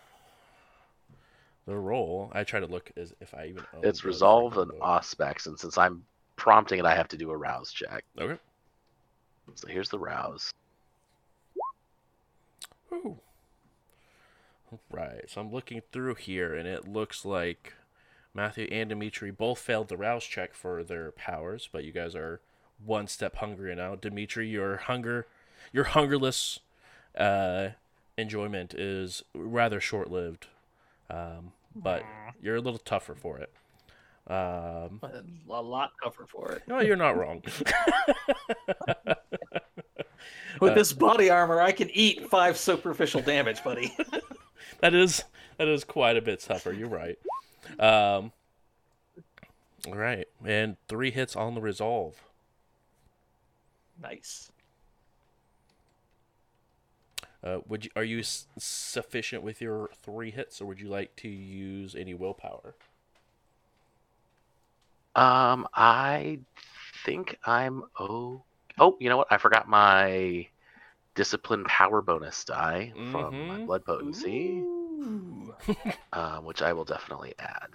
the role? I try to look as if I even. Own It's resolve and auspex, and since I'm prompting it, I have to do a rouse check. Okay. So here's the rouse. Ooh. Right. So I'm looking through here, and it looks like Matthew and Dimitri both failed the rouse check for their powers, but you guys are one step hungrier now. Dimitri, your hunger, your hungerless uh, enjoyment is rather short-lived, um, but you're a little tougher for it. Um, A lot tougher for it. no, you're not wrong. With Uh, this body armor, I can eat five superficial damage, buddy. that is that is quite a bit tougher. You're right. Um, all right, and three hits on the resolve. nice. Uh, would you are you s- sufficient with your three hits, or would you like to use any willpower? Um, I think I'm oh oh. You know what? I forgot my discipline power bonus die from my Mhm. blood potency, Ooh. Um, which I will definitely add.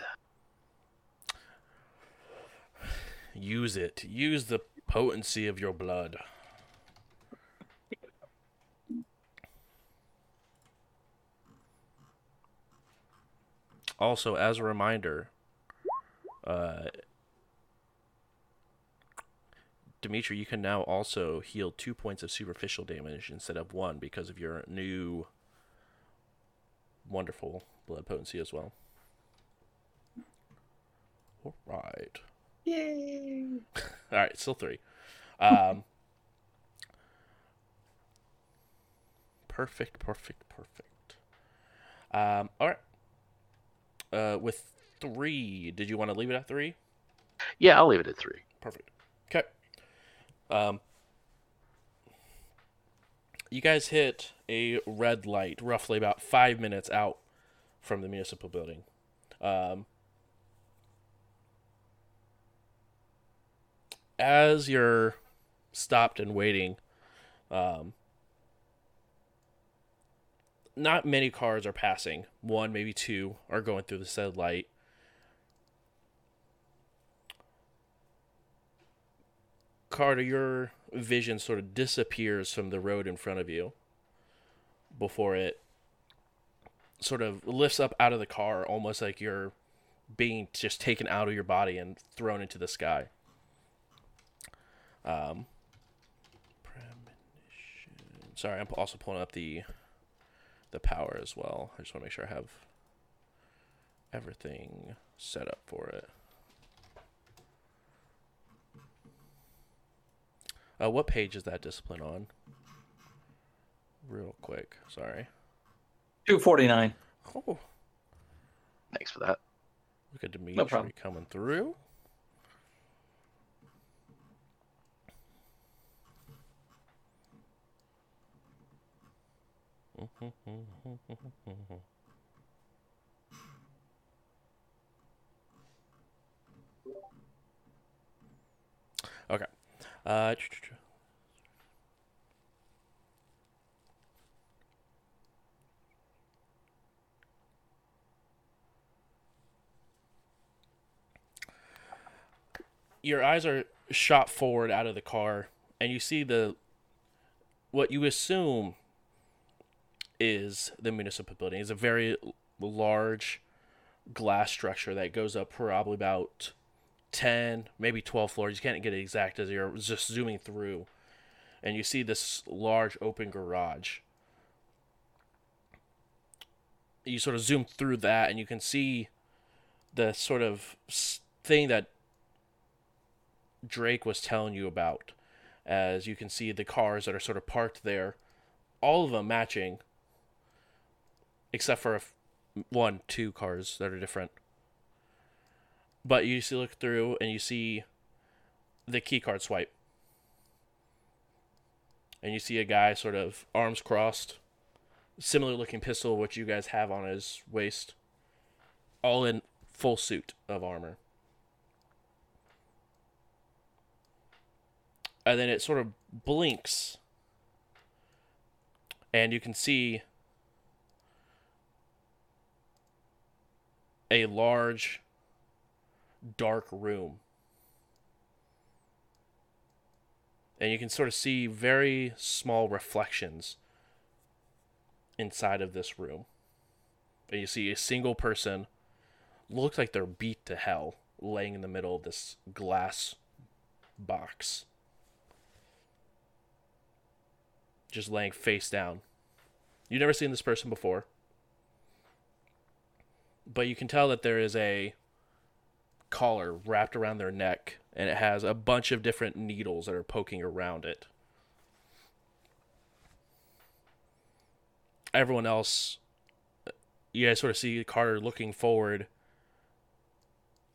Use it. Use the potency of your blood. Also, as a reminder, uh, Dimitri, you can now also heal two points of superficial damage instead of one because of your new wonderful blood potency as well. All right. Yay! All right, still three. Um, perfect, perfect, perfect. Um, all right. Uh, with three, did you want to leave it at three? Yeah, I'll leave it at three. Perfect. Okay. Um, you guys hit a red light roughly about five minutes out from the municipal building. Um, as you're stopped and waiting, um, not many cars are passing. One, maybe two, are going through the said light. Carter, your vision sort of disappears from the road in front of you before it sort of lifts up out of the car, almost like you're being just taken out of your body and thrown into the sky. Um, premonition. Sorry, I'm also pulling up the the power as well. I just want to make sure I have everything set up for it. Uh, what page is that discipline on? Real quick, sorry. 249. Oh, Thanks for that. look at Dimitri problem. coming through. Mm-hmm, mm-hmm, mm-hmm, Okay. Uh, your eyes are shot forward out of the car and you see the what you assume is the municipal building. It's a very large glass structure that goes up probably about 10 maybe 12 floors you can't get it exact as you're just zooming through and you see this large open garage you sort of zoom through that and you can see the sort of thing that Drake was telling you about. As you can see, the cars that are sort of parked there, all of them matching, except for one, two cars that are different. But you see, look through and you see the key card swipe, and you see a guy sort of arms crossed, similar looking pistol which you guys have on his waist, all in full suit of armor. and then it sort of blinks and you can see a large dark room and you can sort of see very small reflections inside of this room and you see a single person looks like they're beat to hell laying in the middle of this glass box just laying face down. You've never seen this person before. But you can tell that there is a collar wrapped around their neck and it has a bunch of different needles that are poking around it. Everyone else, you guys sort of see Carter looking forward.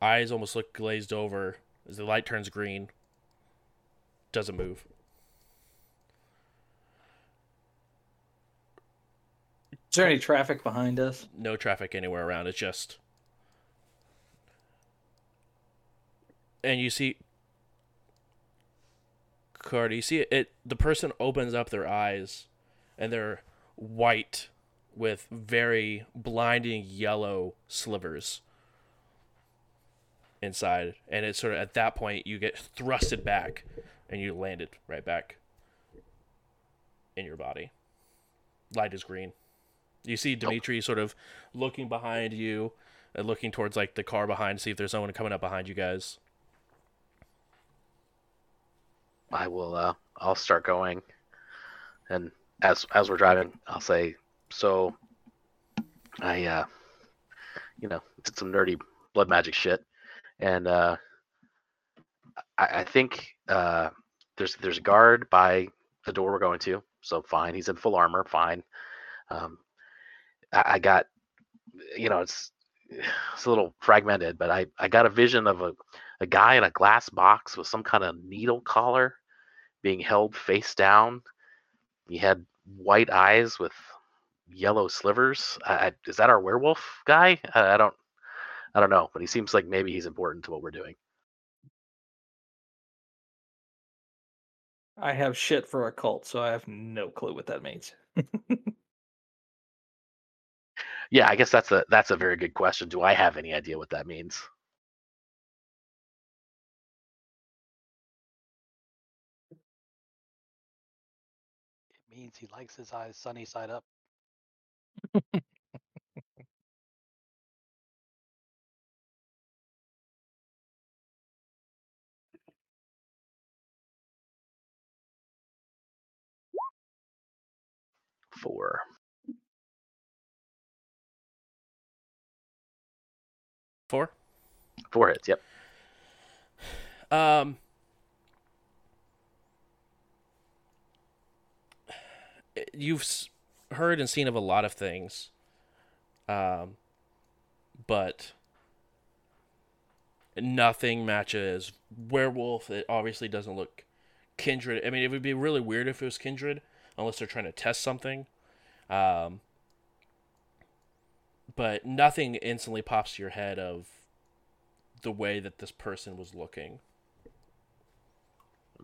Eyes almost look glazed over as the light turns green. Doesn't move. Is there any traffic behind us? no traffic anywhere around. It's just, and you see, Cardi, you see it, it. The person opens up their eyes, and they're white with very blinding yellow slivers inside, and it's sort of at that point you get thrusted back, and you landed right back in your body. Light is green. You see Dimitri sort of looking behind you and looking towards like the car behind to see if there's someone coming up behind you guys. I will. Uh, I'll start going, and as as we're driving, I'll say, "So, I, uh, you know, did some nerdy blood magic shit, and uh, I, I think uh, there's there's a guard by the door we're going to. So fine, he's in full armor. Fine. Um, I, I got, you know, it's it's a little fragmented, but I I got a vision of a a guy in a glass box with some kind of needle collar being held face down. He had white eyes with yellow slivers. I, is that our werewolf guy? I, I don't, I don't know, but he seems like maybe he's important to what we're doing. I have shit for occult, so I have no clue what that means. Yeah, I guess that's a that's a very good question. Do I have any idea what that means? Means he likes his eyes sunny side up. Four. Four. Four hits. Yep. Um, you've heard and seen of a lot of things, um, but nothing matches werewolf. It obviously doesn't look kindred. I mean, it would be really weird if it was kindred, unless they're trying to test something. Um, but nothing instantly pops to your head of the way that this person was looking.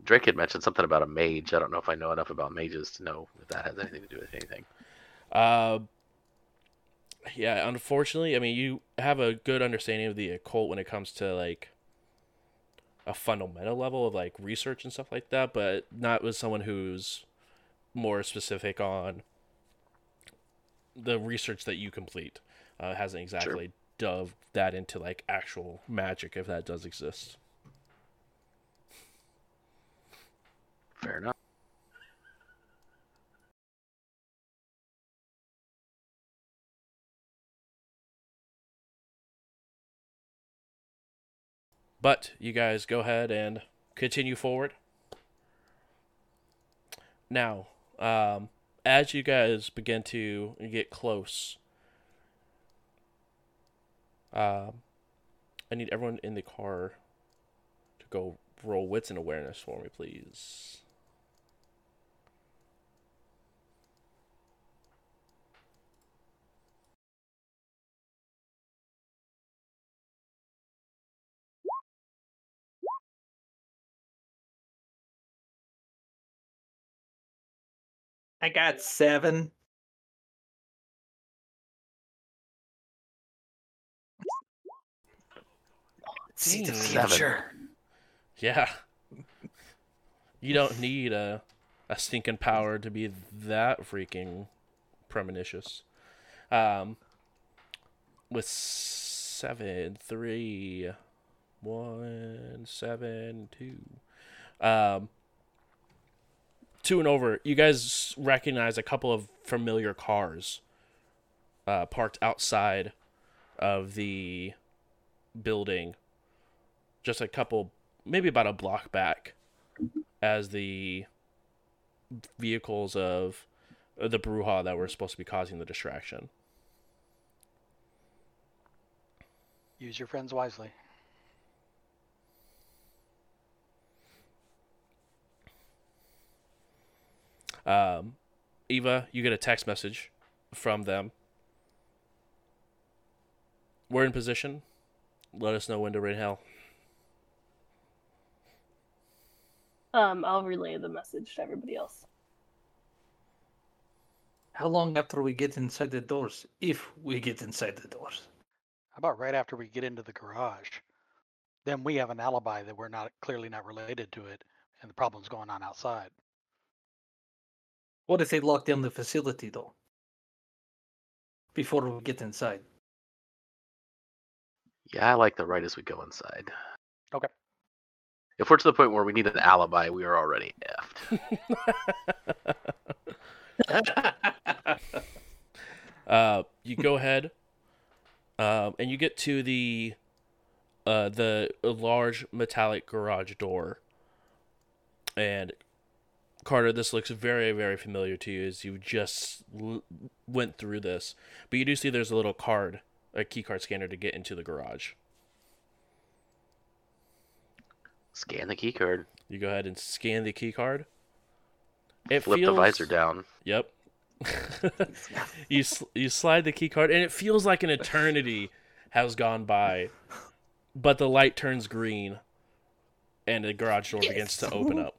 Drake had mentioned something about a mage. I don't know if I know enough about mages to know if that has anything to do with anything. Uh, yeah, unfortunately, I mean, you have a good understanding of the occult when it comes to like a fundamental level of like research and stuff like that, but not with someone who's more specific on the research that you complete. Uh, hasn't exactly dove that into like actual magic if that does exist. Fair enough. But you guys go ahead and continue forward. Now, um, as you guys begin to get close, um, I need everyone in the car to go roll wits and awareness for me, please. I got seven. See the Seven. future. Yeah. You don't need a a stinking power to be that freaking premonitious. Um with seven, three, one, seven, two. Um two and over, you guys recognize a couple of familiar cars uh parked outside of the building just a couple maybe about a block back as the vehicles of uh, the Brujah that were supposed to be causing the distraction. Use your friends wisely. Um, Eva, you get a text message from them. We're in position. Let us know when to raid hell. Um, I'll relay the message to everybody else. How long after we get inside the doors? If we get inside the doors. How about right after we get into the garage? Then we have an alibi that we're not clearly not related to it, and the problem's going on outside. What if they lock down the facility though? Before we get inside. Yeah, I like the right as we go inside. Okay. If we're to the point where we need an alibi, we are already effed. uh, you go ahead, um, and you get to the uh, the large metallic garage door. And Carter, this looks very, very familiar to you as you just l- went through this. But you do see there's a little card, a key card scanner to get into the garage. Scan the key card. You go ahead and scan the key card. It Flip feels, the visor down. Yep. you sl- you slide the key card, and it feels like an eternity has gone by, but the light turns green, and the garage door begins to open up.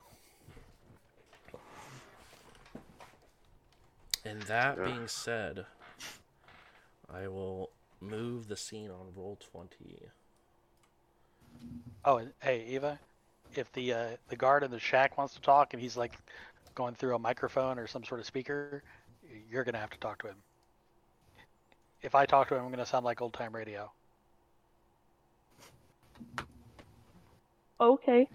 And that Yeah. being said, I will move the scene on roll twenty. Oh, and hey, Eva, if the uh, the guard in the shack wants to talk and he's like going through a microphone or some sort of speaker, you're gonna have to talk to him. If I talk to him, I'm gonna sound like old time radio. Okay,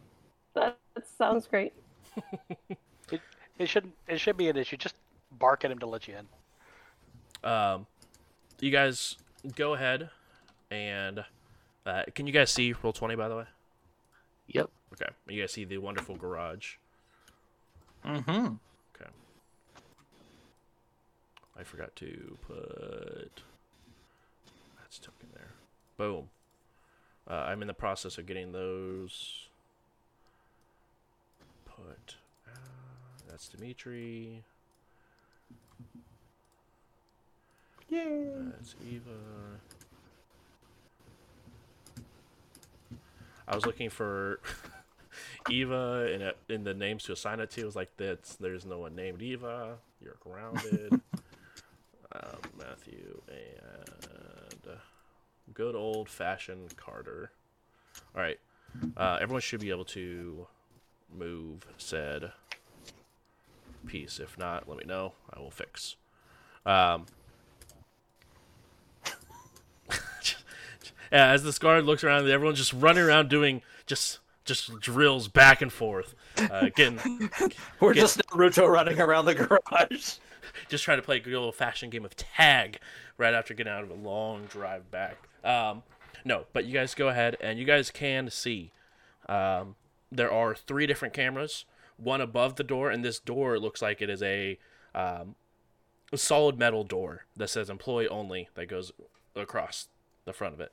that, that sounds great. It it shouldn't. It should be an issue. Just bark at him to let you in. Um, you guys go ahead and uh, can you guys see roll twenty by the way? Yep. Okay, you guys see the wonderful garage. Mm-hmm. Okay. I forgot to put that's token there. Boom. Uh, I'm in the process of getting those. Put. Uh, that's Dimitri. Yay. That's Eva. I was looking for Eva in a, in the names to assign it to. It was like that's there's no one named Eva. You're grounded. um, Matthew and uh, good old fashioned Carter. All right, uh, everyone should be able to move said piece. If not, let me know. I will fix. Um, yeah, as this guard looks around, everyone's just running around doing just just drills back and forth, uh, getting We're Get- just Naruto running around the garage. just trying to play a good old fashioned game of tag right after getting out of a long drive back. Um, no, but you guys go ahead and you guys can see um, there are three different cameras, one above the door, and this door looks like it is a, um, a solid metal door that says employee only that goes across the front of it.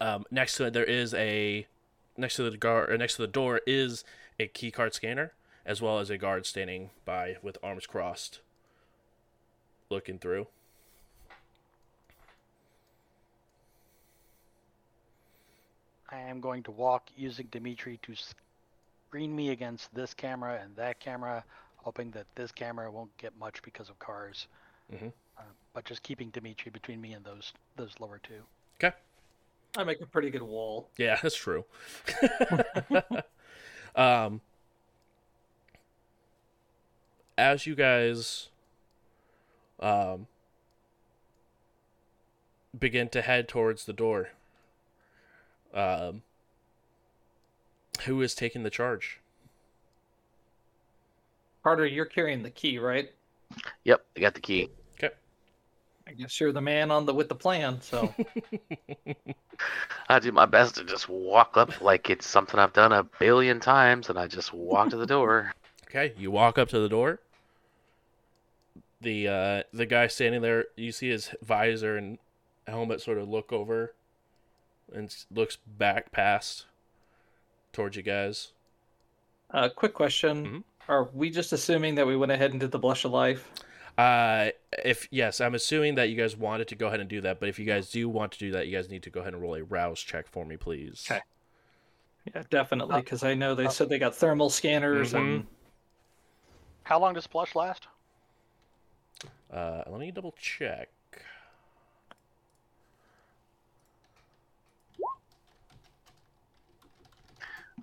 Um, next to it, there is a next to the guard or next to the door is a key card scanner as well as a guard standing by with arms crossed looking through I am going to walk using Dimitri to screen me against this camera and that camera, hoping that this camera won't get much because of cars. Mhm. Uh, but just keeping Dimitri between me and those those lower two. Okay I make a pretty good wall. yeah that's true um as you guys um begin to head towards the door um who is taking the charge Carter, you're carrying the key, right? Yep. I got the key. Okay I guess you're the man on the with the plan. So I do my best to just walk up like it's something I've done a billion times, and I just walk to the door. Okay, you walk up to the door. The uh, the guy standing there, you see his visor and helmet sort of look over, and looks back past towards you guys. uh, quick question: Mhm. Are we just assuming that we went ahead and did the blush of life? Uh, if yes, I'm assuming that you guys wanted to go ahead and do that. But if you guys do want to do that, you guys need to go ahead and roll a rouse check for me, please. Okay. Yeah, definitely, Uh, because I know they uh, said they got thermal scanners and How long does Blush last? Uh, let me double check.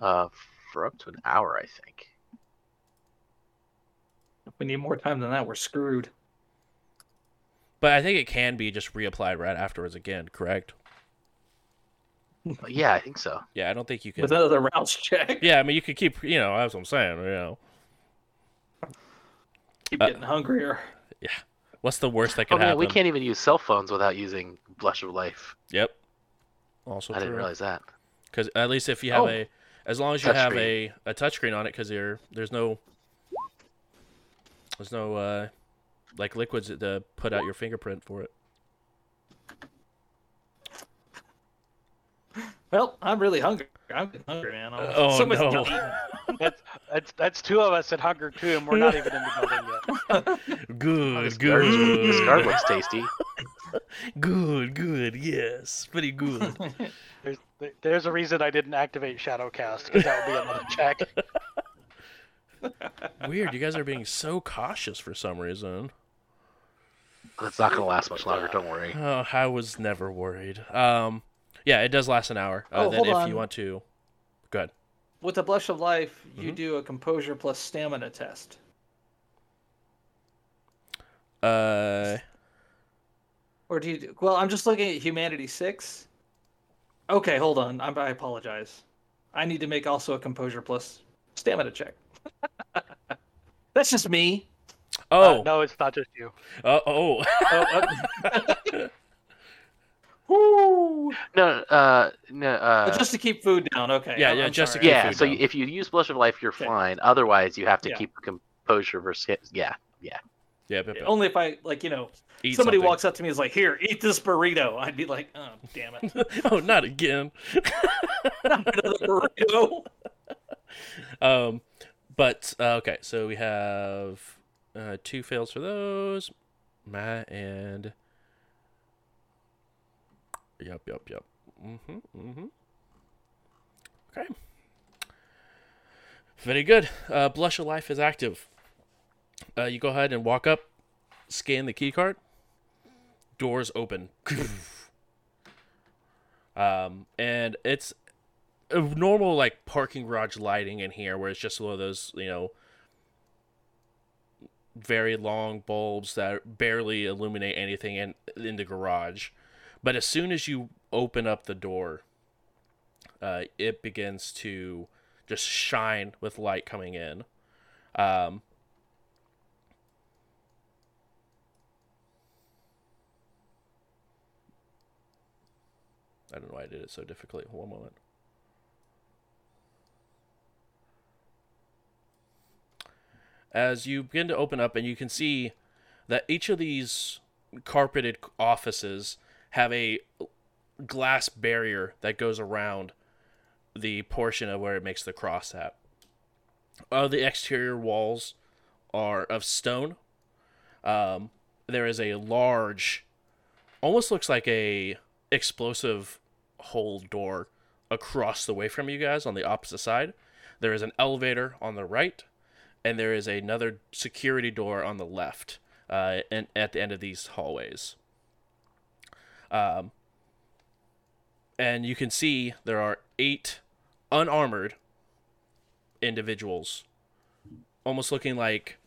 Uh, for up to an hour, I think. If we need more time than that, we're screwed. But I think it can be just reapplied right afterwards again. Correct? Yeah, I think so. Yeah, I don't think you can. With another rouse check, Yeah, I mean you could keep. You know, that's what I'm saying. You know. keep Uh, getting hungrier. Yeah. What's the worst that Oh could man, happen? we can't even use cell phones without using Blush of Life. Yep. Also I didn't realize that. Because at least if you have Oh. a, as long as you have Touchscreen. a a touchscreen on it, because there's no there's no uh like liquids to put out your fingerprint for it. Well, I'm really hungry. I'm hungry, man. I'm- Oh, so no. That's that's that's two of us at Hunger too, and we're not even in the building yet. Good, This guard, this guard good, looks tasty. good, good. Yes, pretty good. There's there's a reason I didn't activate Shadowcast because that would be another check. Weird. You guys are being so cautious for some reason. It's not gonna last much longer. Don't worry. Oh, I was never worried. Um, yeah, it does last an hour. Uh, Oh, then hold if on. you want to, go ahead. With the blush of life, you Mhm. do a composure plus stamina test. Uh, Or do you? Do, well, I'm just looking at humanity six. Okay, hold on. I'm, I apologize. I need to make also a composure plus stamina check. That's just me. oh, Uh, no, it's not just you. uh, oh, Oh, uh, Woo! No, uh, no, uh, just to keep food down. Okay. Yeah, yeah, I'm just to sorry. keep yeah. food So down. if you use blush of life, you're Okay. fine. Otherwise, you have to Yeah. keep composure versus yeah. yeah, but, but Only if I like, you know, eat somebody something. walks up to me and is like, "Here, eat this burrito." I'd be like, "Oh, damn it, oh, not again. not another burrito." Um, but uh, okay, so we have uh, two fails for those, Matt and yep, yep, yep. Mm-hmm, mm-hmm. Okay. Very good. Uh, Blush of Life is active. Uh, you go ahead and walk up, scan the key card. Doors open. um, and it's normal like parking garage lighting in here where it's just one of those you know very long bulbs that barely illuminate anything in in the garage but as soon as you open up the door uh, it begins to just shine with light coming in um, I don't know why I did it so difficultly. One moment. As you begin to open up and you can see that each of these carpeted offices have a glass barrier that goes around the portion of where it makes the cross at. Uh, the exterior walls are of stone. Um, there is a large, almost looks like a explosive hole door across the way from you guys on the opposite side. There is an elevator on the right and there is another security door on the left uh, and at the end of these hallways. Um, and you can see there are eight unarmored individuals almost looking like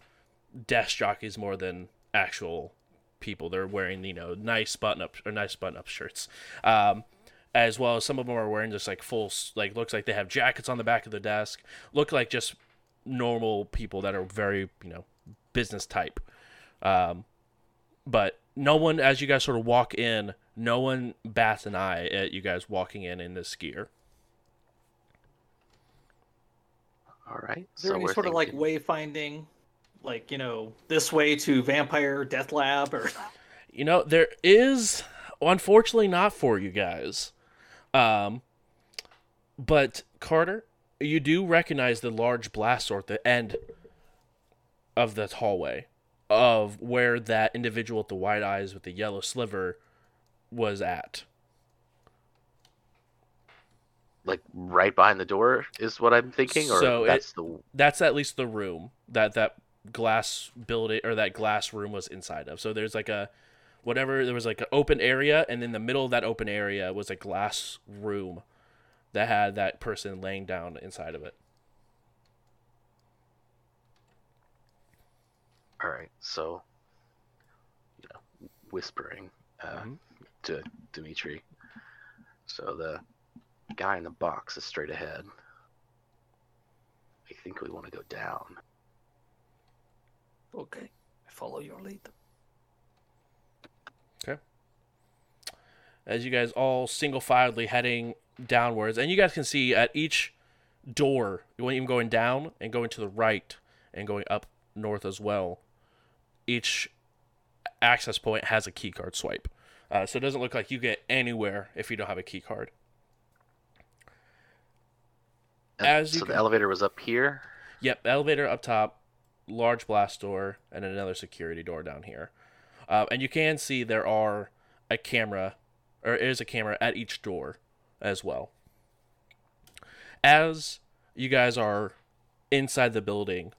desk jockeys more than actual people. They're wearing you know nice button up or nice button up shirts. Um, as well as some of them are wearing just like full like looks like they have jackets on the back of the desk look like just normal people that are very you know business type. Um but no one as you guys sort of walk in no one bats an eye at you guys walking in in this gear. All right. Is there so any we're sort of like thinking- wayfinding, like you know, this way to Vampire Death Lab, or you know there is unfortunately not for you guys. Um but carter you do recognize the large blast door at the end of the hallway of where that individual with the white eyes with the yellow sliver was at. Like right behind the door is what I'm thinking, or So it- that's the that's at least the room that that glass building or that glass room was inside of. So there's like a whatever there was like an open area and in the middle of that open area was a glass room that had that person laying down inside of it. all right. So, you know, whispering uh, Mhm. to Dimitri. So the guy in the box is straight ahead. I think we want to go down. okay, I follow your lead. Okay. As you guys all single filedly heading downwards, and you guys can see at each door, you want even going down and going to the right and going up north as well, each access point has a keycard swipe. Uh, so it doesn't look like you get anywhere if you don't have a key card. And As so can- the elevator was up here. Yep, elevator up top, large blast door, and another security door down here. Uh, and you can see there are a camera, or is a camera at each door as well. As you guys are inside the building,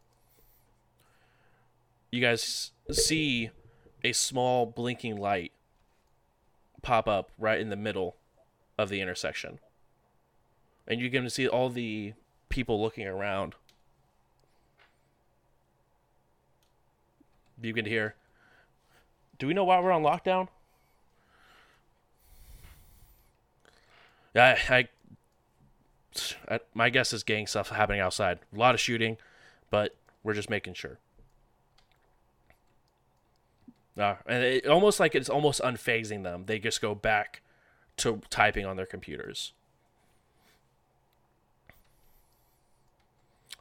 you guys see a small blinking light pop up right in the middle of the intersection. And you get to see all the people looking around. You can hear. Do we know why we're on lockdown? Yeah, I, I, my guess is gang stuff happening outside. A lot of shooting, but we're just making sure. Uh, and it almost like it's almost unfazing them. They just go back to typing on their computers.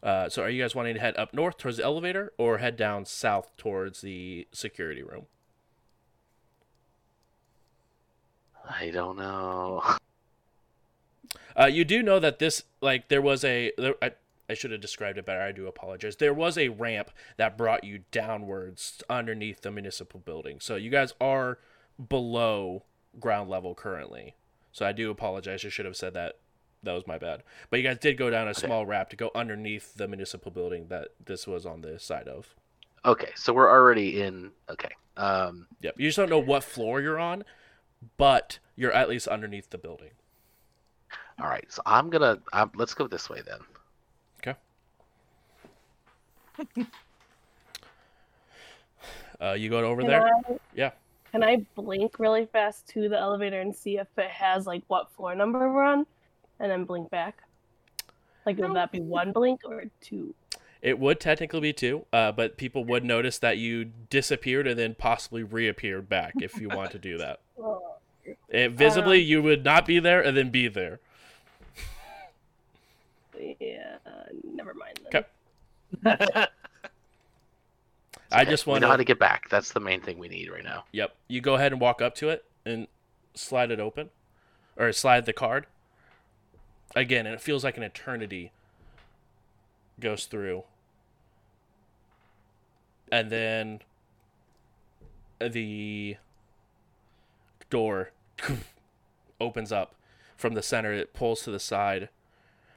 Uh, so, are you guys wanting to head up north towards the elevator or head down south towards the security room? I don't know. Uh, you do know that this, like, there was a. There, I, I should have described it better. I do apologize. There was a ramp that brought you downwards underneath the municipal building. So you guys are below ground level currently. So I do apologize. I should have said that. That was my bad. But you guys did go down a small ramp to go underneath the municipal building that this was on the side of. Okay, so we're already in. Okay. Um, Yep. You just don't know what floor you're on, but you're at least underneath the building. All right. So I'm gonna. Um, let's go this way then. Okay. uh, you go over Can there. I, Yeah. Can I blink really fast to the elevator and see if it has like what floor number we're on, and then blink back? Like, would that be one blink or two? It would technically be two, uh, but people would notice that you disappeared and then possibly reappeared back if you want to do that. Oh, It, visibly, Um, you would not be there and then be there. Yeah, never mind then. Okay. I Okay, just we want know how to to. get back. That's the main thing we need right now. Yep. You go ahead and walk up to it and slide it open, or slide the card. Again, and it feels like an eternity goes through, and then the door opens up from the center. It pulls to the side,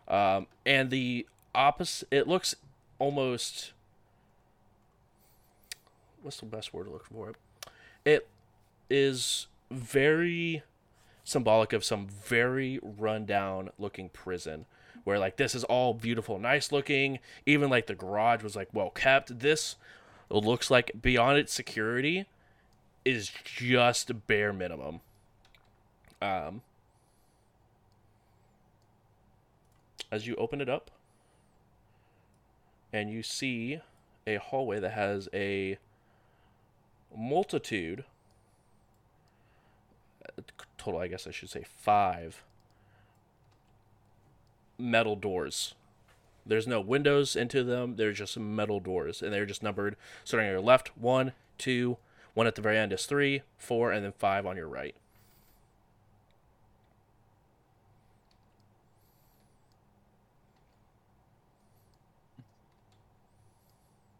um, and the opposite. It looks almost. What's the best word to look for? It? It is very symbolic of some very rundown looking prison where like this is all beautiful nice looking even like the garage was like well kept this looks like beyond its security is just bare minimum um as you open it up and you see a hallway that has a multitude total i guess i should say five metal doors. There's no windows into them. They're just metal doors and they're just numbered. Starting on your left one two one at the very end is three four and then five on your right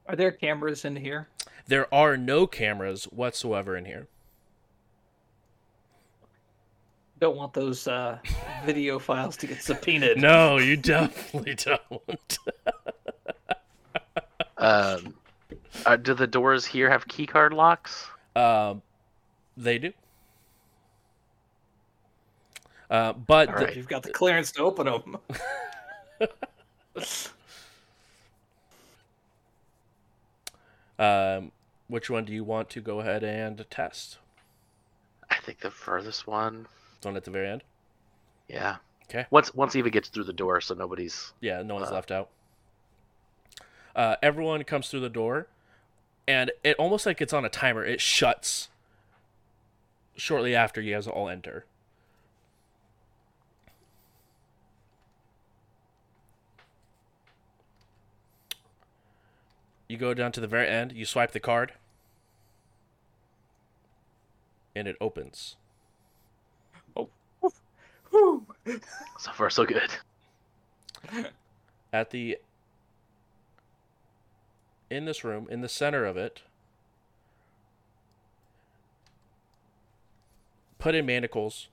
Are there cameras in here? there are no cameras whatsoever in here Don't want those uh, video files to get subpoenaed. no you definitely don't Um, uh, do the doors here have keycard locks? um, they do uh, but All the- you've got the clearance to open them. Um, which one do you want to go ahead and test? I think the furthest one. The one at the very end? Yeah. Okay. Once once Eva gets through the door, so nobody's. Yeah, no one's Uh. left out. Uh, everyone comes through the door, and it almost like it's on a timer. It shuts shortly after you guys all enter. You go down to the very end, you swipe the card, and it opens. Whew. So far, so good. at the in this room in the center of it put in manacles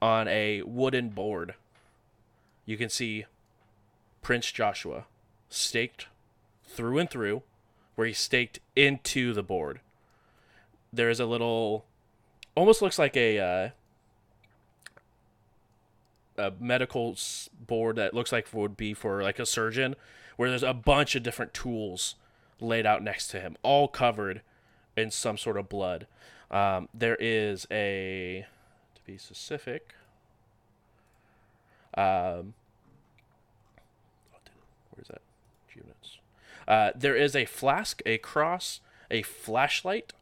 on a wooden board you can see prince joshua staked through and through where he's staked into the board there is a little, almost looks like a uh, a medical board that looks like would be for like a surgeon, where there's a bunch of different tools laid out next to him, all covered in some sort of blood. Um, there is a, to be specific, um, where's that? Units. Uh, there is a flask, a cross, a flashlight,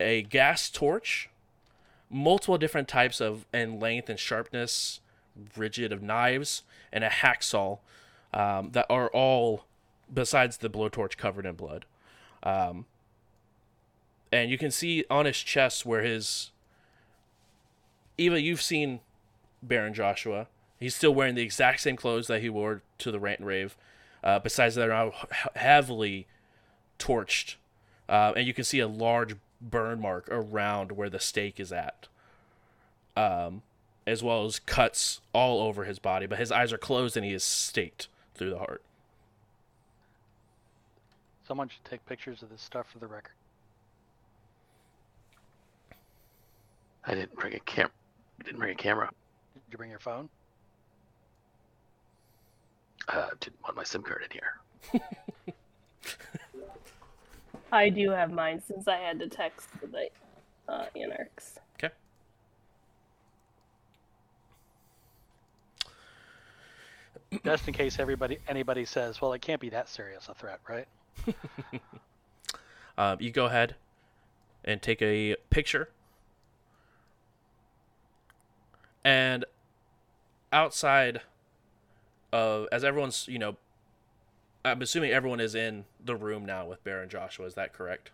a gas torch, multiple different types of and length and sharpness, rigid of knives, and a hacksaw um, that are all, besides the blowtorch, covered in blood. Um, and you can see on his chest where his. Eva, you've seen Baron Joshua. He's still wearing the exact same clothes that he wore to the rant and rave. Uh, besides, they're now heavily torched, uh, and you can see a large burn mark around where the stake is at, um, as well as cuts all over his body. But his eyes are closed, and he is staked through the heart. Someone should take pictures of this stuff for the record. I didn't bring a cam. Didn't bring a camera. Did you bring your phone? Uh, didn't want my SIM card in here. I do have mine since I had to text the uh, anarchs. Okay. Just in case everybody anybody says, well, it can't be that serious a threat, right? Um, you go ahead and take a picture. And outside of, as everyone's, you know, I'm assuming everyone is in the room now with Baron Joshua. Is that correct?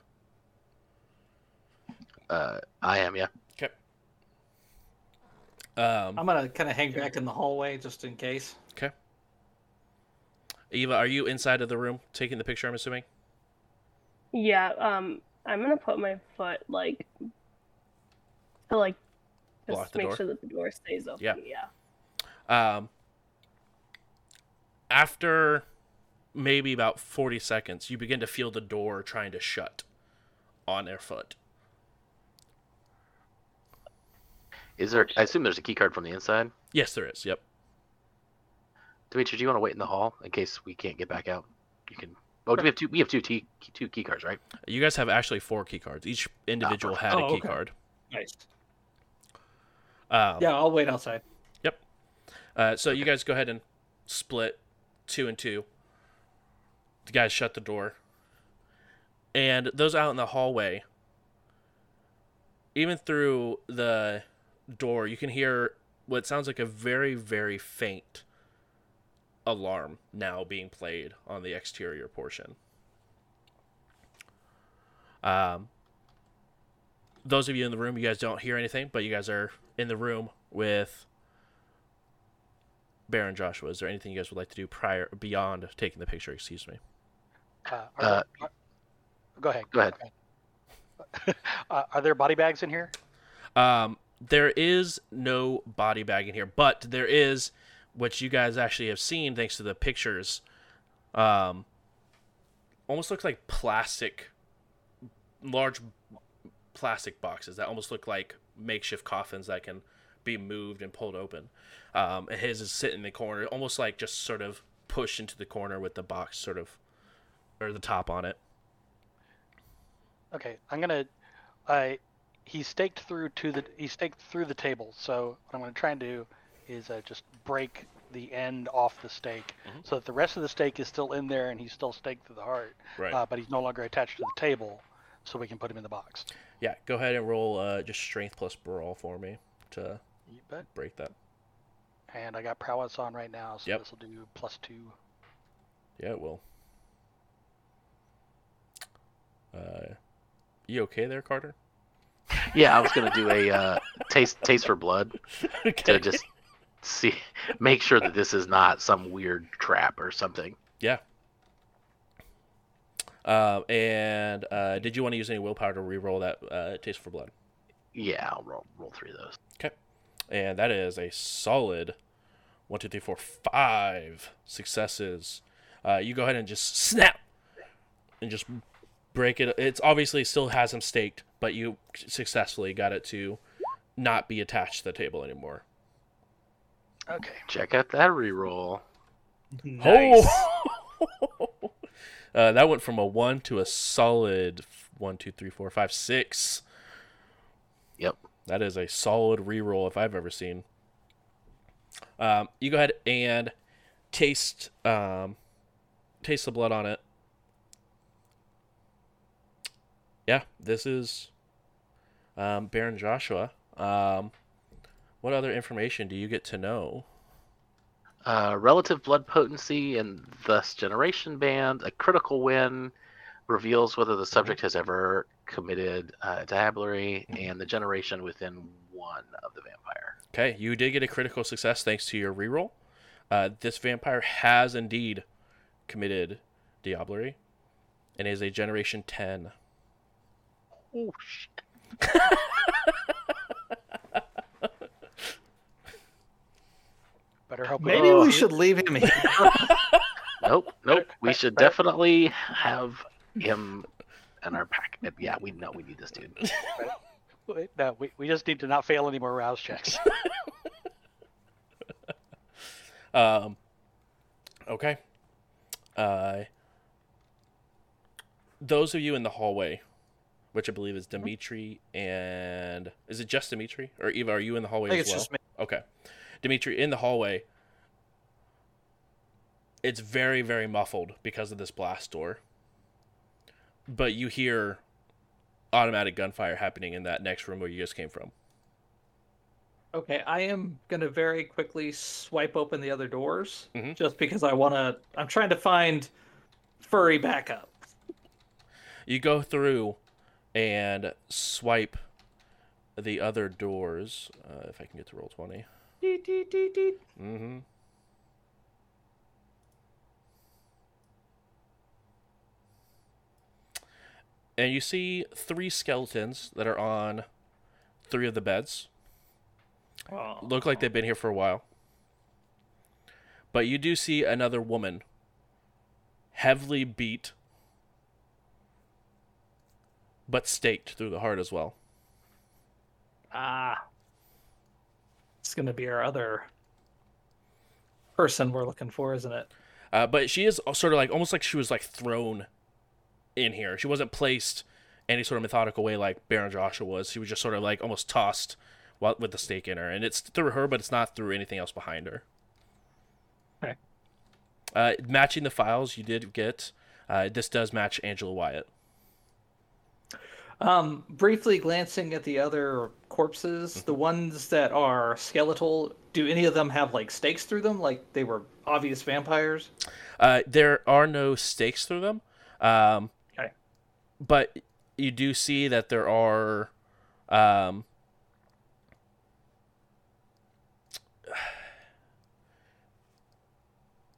Uh, I am, yeah. Okay. Um, I'm gonna kind of hang back in the hallway just in case. okay. Eva, are you inside of the room taking the picture? I'm assuming. Yeah, um, I'm gonna put my foot like to like Block just the make door? sure that the door stays open. Yeah. yeah. Um, after maybe about 40 seconds, you begin to feel the door trying to shut on their foot. Is there? I assume there's a key card from the inside. Yes, there is. Yep. Dimitri, do you want to wait in the hall in case we can't get back out? You can. Oh, do we have two? We have two t- two key cards, right? You guys have actually four key cards. Each individual perfect. had a Oh, key okay. card. Nice. Um, Yeah, I'll wait outside. Yep. Uh, so you guys go ahead and split two and two. The guys shut the door. And those out in the hallway, even through the door, you can hear what sounds like a very, very faint alarm now being played on the exterior portion. Um, those of you in the room, you guys don't hear anything, but you guys are in the room with Baron Joshua. Is there anything you guys would like to do prior beyond taking the picture? Excuse me. Uh, are Uh, are- go ahead. go ahead. uh, are there body bags in here? Um, there is no body bag in here, but there is, which you guys actually have seen thanks to the pictures. Um, almost looks like plastic, large plastic boxes that almost look like makeshift coffins that can be moved and pulled open. Um, and his is sitting in the corner, almost like just sort of pushed into the corner with the box sort of, or the top on it. Okay, I'm gonna. I he staked through to the he staked through the table. So what I'm gonna try and do is uh, just break the end off the stake, Mhm. so that the rest of the stake is still in there and he's still staked through the heart, Right. uh, but he's no longer attached to the table, so we can put him in the box. yeah. Go ahead and roll uh, just strength plus brawl for me to You bet. break that. And I got prowess on right now, so Yep. this will do plus two. Yeah, it will. Uh, you okay there, Carter? Yeah, I was gonna do a uh, taste taste for blood okay. to just see, make sure that this is not some weird trap or something. Yeah. Uh, and uh, did you want to use any willpower to re-roll that uh, taste for blood? Yeah, I'll roll roll three of those. And that is a solid one, two, three, four, five successes. Uh, you go ahead and just snap, and just break it. It's obviously still has him staked, but you successfully got it to not be attached to the table anymore. Okay. Check out that reroll. Nice. Oh! uh, that went from a one to a solid one, two, three, four, five, six. Yep. That is a solid reroll if I've ever seen. Um, you go ahead and taste um, taste the blood on it. Yeah, this is um, Baron Joshua. Um, what other information do you get to know? Uh, relative blood potency and thus generation band. A critical win reveals whether the subject has ever committed uh, diablerie and the generation within one of the vampire. Okay, you did get a critical success thanks to your reroll. Uh, this vampire has indeed committed diablerie and is a generation 10. Oh shit! Better hope. Maybe Oh. we should leave him here. Nope, nope. We should definitely have him in our pack. Yeah, we know we need this dude. Wait, No, we, we just need to not fail any more rouse checks. Um, okay. Uh, those of you in the hallway, which I believe is Dimitri and is it just Dimitri or Eva? Are you in the I hallway think as it's well? just me. Okay, Dimitri in the hallway. It's very very muffled because of this blast door. But you hear automatic gunfire happening in that next room where you just came from. Okay, I am gonna very quickly swipe open the other doors, Mhm. just because I wanna. I'm trying to find furry backup. You go through and swipe the other doors. Uh, if I can get to roll 20. Deet, deet, deet, deet. Mm-hmm. And you see three skeletons that are on three of the beds. Oh, Look like they've been here for a while. But you do see another woman heavily beat but staked through the heart as well. ah, it's gonna be our other person we're looking for, isn't it? Uh, but she is sort of like almost like she was like thrown in here. She wasn't placed any sort of methodical way like Baron Joshua was. She was just sort of like almost tossed while, with the stake in her, and it's through her, but it's not through anything else behind her. Okay. Uh, matching the files you did get, uh, this does match Angela Wyatt. Um, briefly glancing at the other corpses, the ones that are skeletal, do any of them have like stakes through them, like they were obvious vampires? Uh, there are no stakes through them. Um, Okay. But you do see that there are. Um,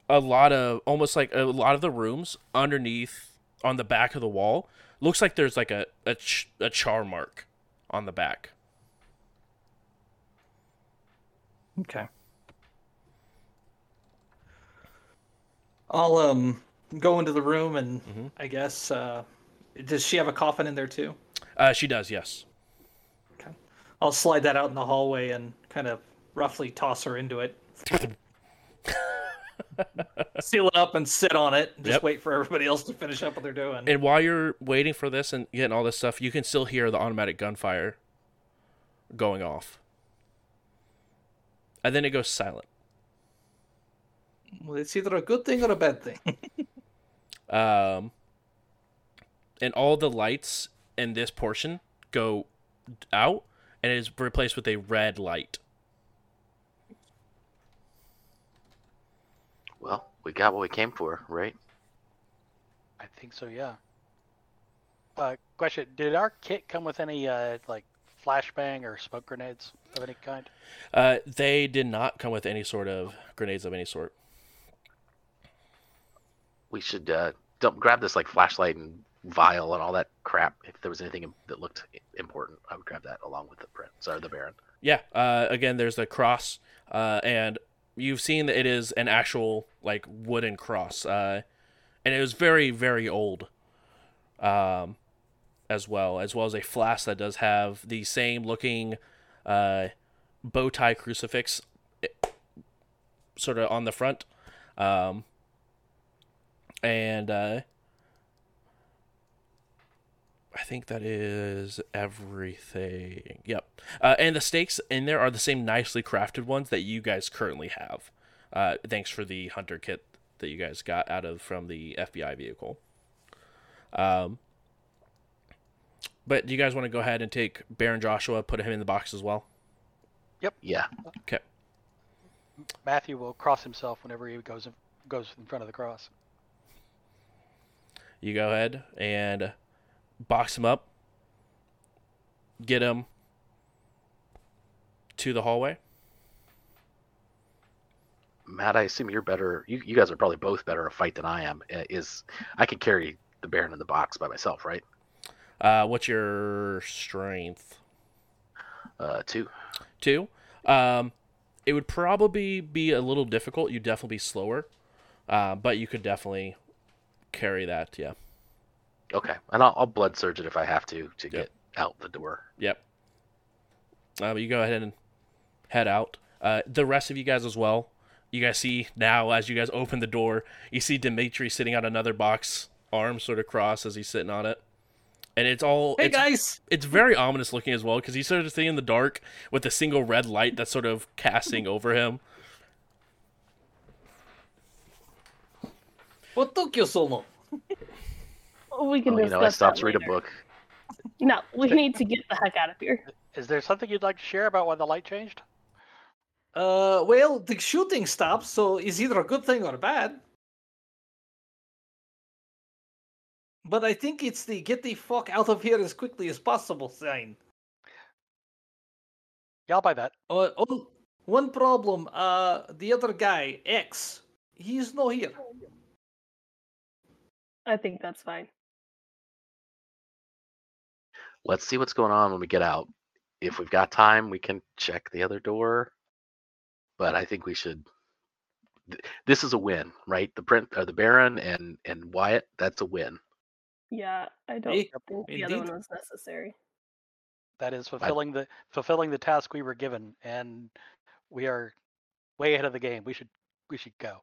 a lot of almost like a lot of the rooms underneath on the back of the wall looks like there's like a a, ch- a char mark on the back Okay. I'll um go into the room and Mhm. I guess uh does she have a coffin in there too? uh, she does yes Okay. I'll slide that out in the hallway and kind of roughly toss her into it. Seal it up and sit on it. Just Yep. wait for everybody else to finish up what they're doing. And while you're waiting for this and getting all this stuff, you can still hear the automatic gunfire going off. And then it goes silent. Well, it's either a good thing or a bad thing. Um, and all the lights in this portion go out and it is replaced with a red light. Well, we got what we came for, right? I think so, yeah. Uh, question: Did our kit come with any uh, like flashbang or smoke grenades of any kind? Uh, they did not come with any sort of grenades of any sort. We should uh, dump, grab this like flashlight and vial and all that crap. If there was anything that looked important, I would grab that along with the prince or the Baron. Yeah. Uh, again, there's the cross, uh, and you've seen that it is an actual like wooden cross, uh, and it was very very old. um, as well, as well as a flask that does have the same looking uh, bow tie crucifix sort of on the front. Um, and uh, I think that is everything. Yep. Uh, and the stakes in there are the same nicely crafted ones that you guys currently have. Uh, thanks for the hunter kit that you guys got out of from the FBI vehicle. Um, but do you guys want to go ahead and take Baron Joshua, put him in the box as well? Yep. Yeah. Okay. Matthew will cross himself whenever he goes in, goes in front of the cross. You go ahead and box him up, get him to the hallway. Matt, I assume you're better. You, you guys are probably both better at fight than I am. Uh, Is I can carry the Baron in the box by myself, right? Uh, what's your strength? Uh, two. Two. Um, it would probably be a little difficult. You'd definitely be slower, uh, but you could definitely carry that. Yeah. Okay, and I'll, I'll blood surge it if I have to to get out the door. Yep. Uh, you go ahead and head out. Uh, the rest of you guys as well. You guys see now as you guys open the door, you see Dimitri sitting on another box, arms sort of crossed as he's sitting on it, and it's all Hey it's, guys, it's very ominous looking as well because he's sort of sitting in the dark with a single red light that's sort of casting over him. what took you so long? We can Oh, you discuss know, I stopped to read a book. No, we need to get the heck out of here. Is there something you'd like to share about why the light changed? Uh, well, the shooting stopped, so it's either a good thing or a bad. But I think it's the get the fuck out of here as quickly as possible sign. Yeah, I'll buy that. Uh, oh, one problem. Uh, the other guy, X, he's not here. I think that's fine. Let's see what's going on when we get out. If we've got time, we can check the other door. But I think we should. This is a win, right? The print, or the Baron and and Wyatt. That's a win. Yeah, I don't Hey, think the other one was necessary. That is fulfilling the fulfilling the task we were given, and we are way ahead of the game. We should we should go.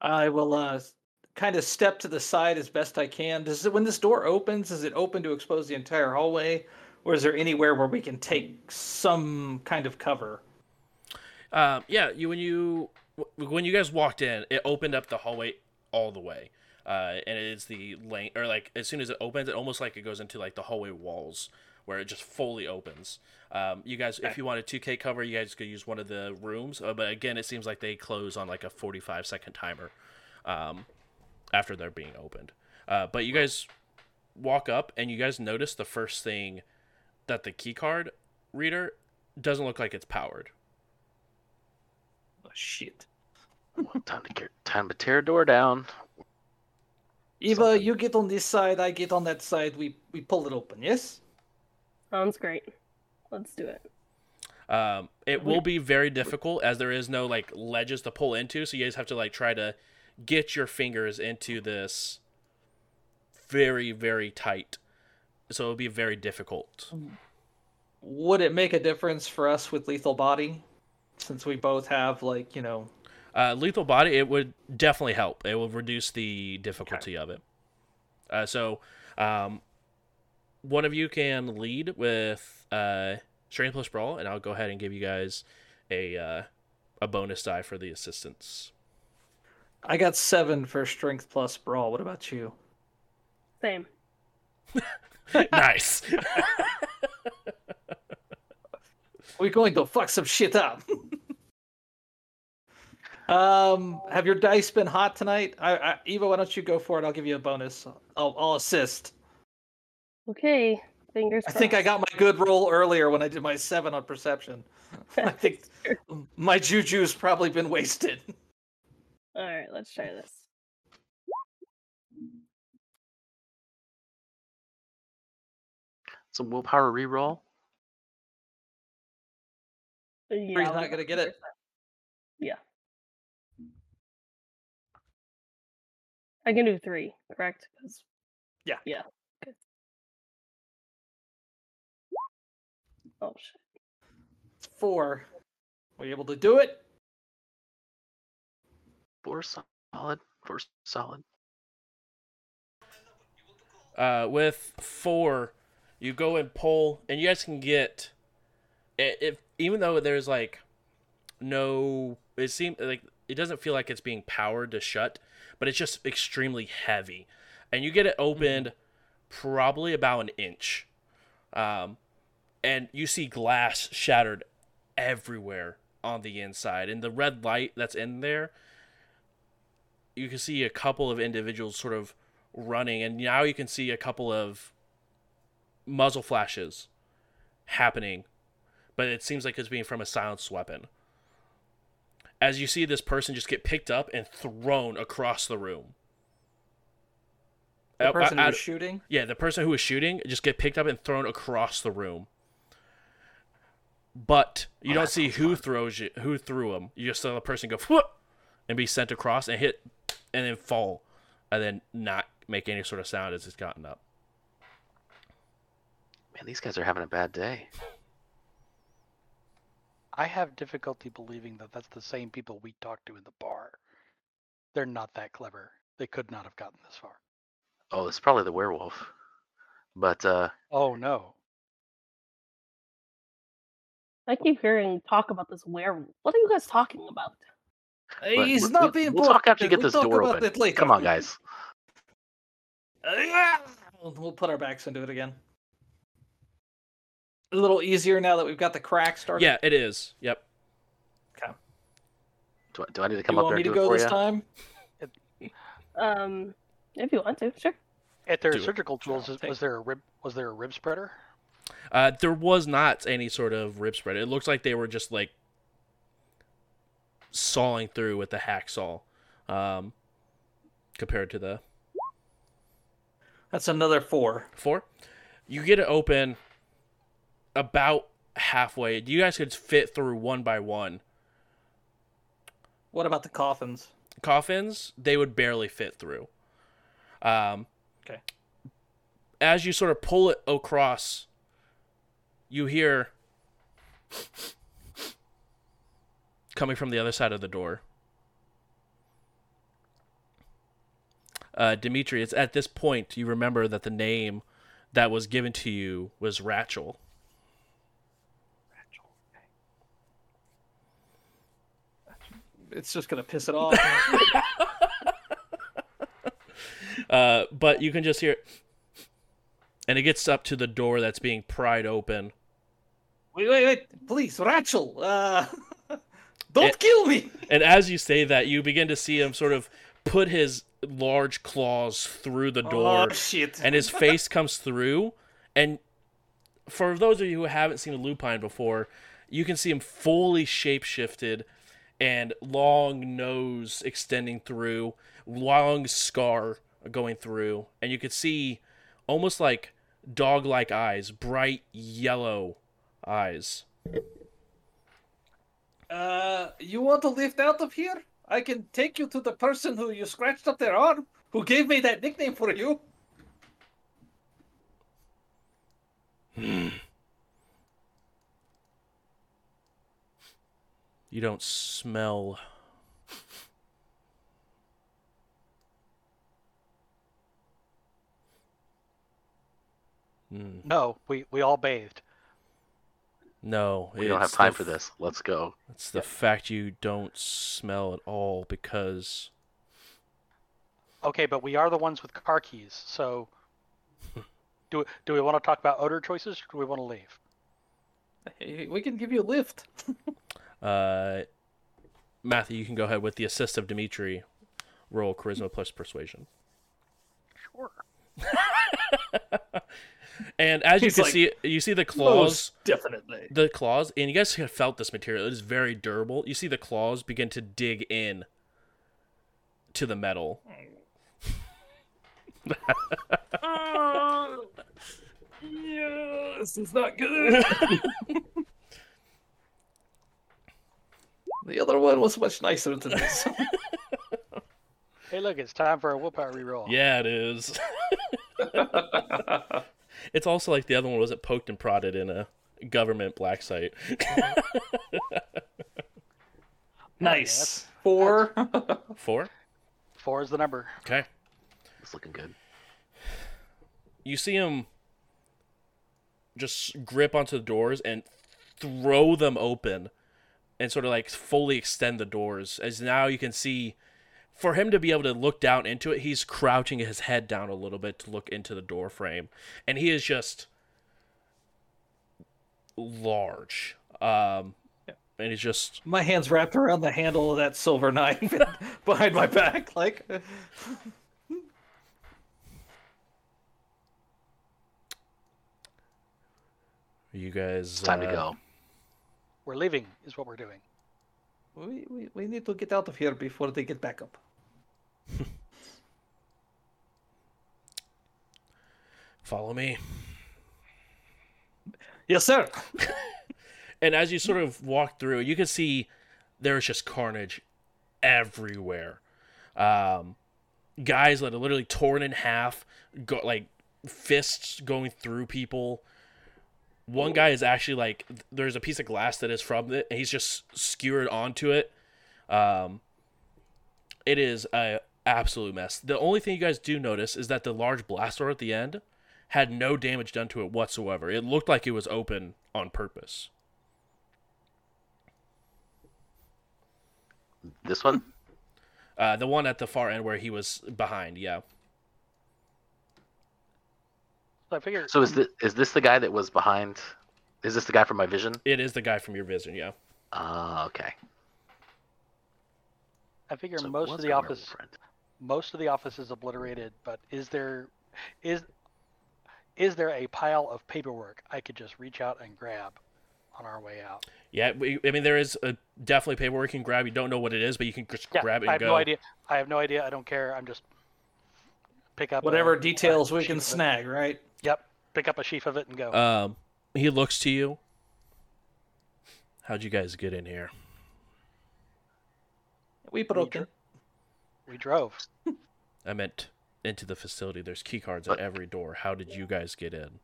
I will uh kind of step to the side as best I can. Does it when this door opens, is it open to expose the entire hallway, or is there anywhere where we can take some kind of cover? Um, yeah, you when you when you guys walked in, it opened up the hallway all the way, uh, and it is the length or like as soon as it opens, it almost like it goes into like the hallway walls where it just fully opens. Um, you guys, if you want a 2K cover, you guys could use one of the rooms, uh, but again, it seems like they close on like a 45 second timer um, after they're being opened. Uh, but you guys walk up and you guys notice the first thing that the keycard reader doesn't look like it's powered. Oh, shit. Time to get, time to tear a door down. Eva, Something. you get on this side, I get on that side. We we pull it open. Yes. Sounds great. Let's do it. Um, it will be very difficult as there is no like ledges to pull into, so you guys have to like try to get your fingers into this very very tight. So it'll be very difficult. Would it make a difference for us with lethal body, since we both have like you know? Uh, lethal body, it would definitely help. It will reduce the difficulty of it. Uh, so, um, one of you can lead with uh, strength plus brawl, and I'll go ahead and give you guys a uh, a bonus die for the assistance. I got seven for strength plus brawl. What about you? Same. nice. We're going to fuck some shit up. um, have your dice been hot tonight? I, I, Eva, why don't you go for it? I'll give you a bonus. I'll, I'll assist. Okay. Fingers I think I got my good roll earlier when I did my seven on perception. I think my juju's probably been wasted. All right, let's try this. Some willpower reroll. Uh, yeah, he's I'll not gonna get it? Yeah. I can do three, correct? 'Cause- Yeah. Yeah. Good. Oh shit. Four. Were you able to do it? Four solid. Four solid. Uh, with four, you go and pull, and you guys can get. If even though there's like no, it seems like it doesn't feel like it's being powered to shut, but it's just extremely heavy, and you get it opened probably about an inch, um, and you see glass shattered everywhere on the inside, and the red light that's in there. You can see a couple of individuals sort of running, and now you can see a couple of muzzle flashes happening, but it seems like it's being from a silenced weapon. As you see this person just get picked up and thrown across the room. The person who uh, was shooting. yeah, the person who was shooting just get picked up and thrown across the room. But you Oh, don't see who fun. throws you, who threw him. You just saw the person go whoop and be sent across and hit, and then fall, and then not make any sort of sound as it's gotten up. Man, these guys are having a bad day. I have difficulty believing that that's the same people we talked to in the bar. They're not that clever. They could not have gotten this far. Oh, it's probably the werewolf. But uh, Oh no. I keep hearing talk about this werewolf. What are you guys talking about? But He's we- not we- being we'll talk after you get We'll this door open. it later. come on, guys. We'll we'll put our backs into it again. A little easier now that we've got the crack started. Yeah, it is. Yep. Do, I- do I need to You come up want there me and to do it go for this you? time? Um, if you want to, sure. At their Do it. surgical tools, I'll is- take- was there a rib? Was there a rib spreader? Uh, there was not any sort of rib spread. It looks like they were just like sawing through with the hacksaw, um, compared to the That's another four. four. You get it open about halfway. You guys could fit through one by one. What about the coffins? Coffins, they would barely fit through. Um, Okay. As you sort of pull it across, you hear coming from the other side of the door. Uh, Dimitri, it's at this point you remember that the name that was given to you was Rachel. It's just gonna piss it off. Uh, but you can just hear it. And it gets up to the door that's being pried open. wait, wait, wait! Please, Rachel, uh, don't It- kill me. And as you say that, you begin to see him sort of put his large claws through the oh, door, Oh shit! and his face comes through. And for those of you who haven't seen a lupine before, you can see him fully shapeshifted and long nose extending through, long scar going through, and you could see almost like dog-like eyes, bright yellow eyes. Uh, you want to lift out of here? I can take you to the person who you scratched up their arm, who gave me that nickname for you. You don't smell. Hmm. No, we we all bathed. No, We don't have time the for this. Let's go. It's the fact you don't smell at all because Okay, but we are the ones with car keys. So, do do we want to talk about odor choices? Or do we want to leave? Hey, we can give you a lift. uh, Matthew, you can go ahead with the assist of Dimitri. Roll charisma plus persuasion. Sure. And as you can like, see, you see the claws. Definitely. the claws, and you guys have felt this material. It is very durable. You see the claws begin to dig in to the metal. yeah, this is not good. the other one was much nicer than this. Hey, look, it's time for a willpower reroll. Yeah, it is. it's also like the other one wasn't poked and prodded in a government black site. nice. Four. Four. Four is the number. Okay. It's looking good. You see him just grip onto the doors and throw them open and sort of like fully extend the doors as now you can see for him to be able to look down into it he's crouching his head down a little bit to look into the door frame and he is just large um and he's just my hands wrapped around the handle of that silver knife behind my back, like. you guys It's time to uh, go. We're leaving, is what we're doing. We, we, we need to get out of here before they get back up. follow me Yes, sir. And as you sort of walk through, you can see there's just carnage everywhere. Um, guys that are literally torn in half, go, like fists going through people. One guy is actually like there's a piece of glass that is from it, and he's just skewered onto it. Um, it is a absolute mess. The only thing you guys do notice is that the large blaster at the end had no damage done to it whatsoever. It looked like it was open on purpose. This one? Uh, the one at the far end where he was behind, yeah. So I figure. So is this is this the guy that was behind? Is this the guy from my vision? It is the guy from your vision, yeah. Ah, okay. I figure So most of the Governor office, Wolfriend. Most of the office is obliterated. But is there, is, is there a pile of paperwork I could just reach out and grab on our way out? Yeah, we, I mean, there is a definitely paperwork you can grab. You don't know what it is, but you can just Yeah, grab it and I have go. no idea. I have no idea. I don't care. I'm just pick up Whatever a- details a we can of it. snag, right? Yep, pick up a sheaf of it and go. Um, he looks to you. How'd you guys get in here? We broke in. We drove. I meant into the facility. There's key cards at every door. How did you guys get in?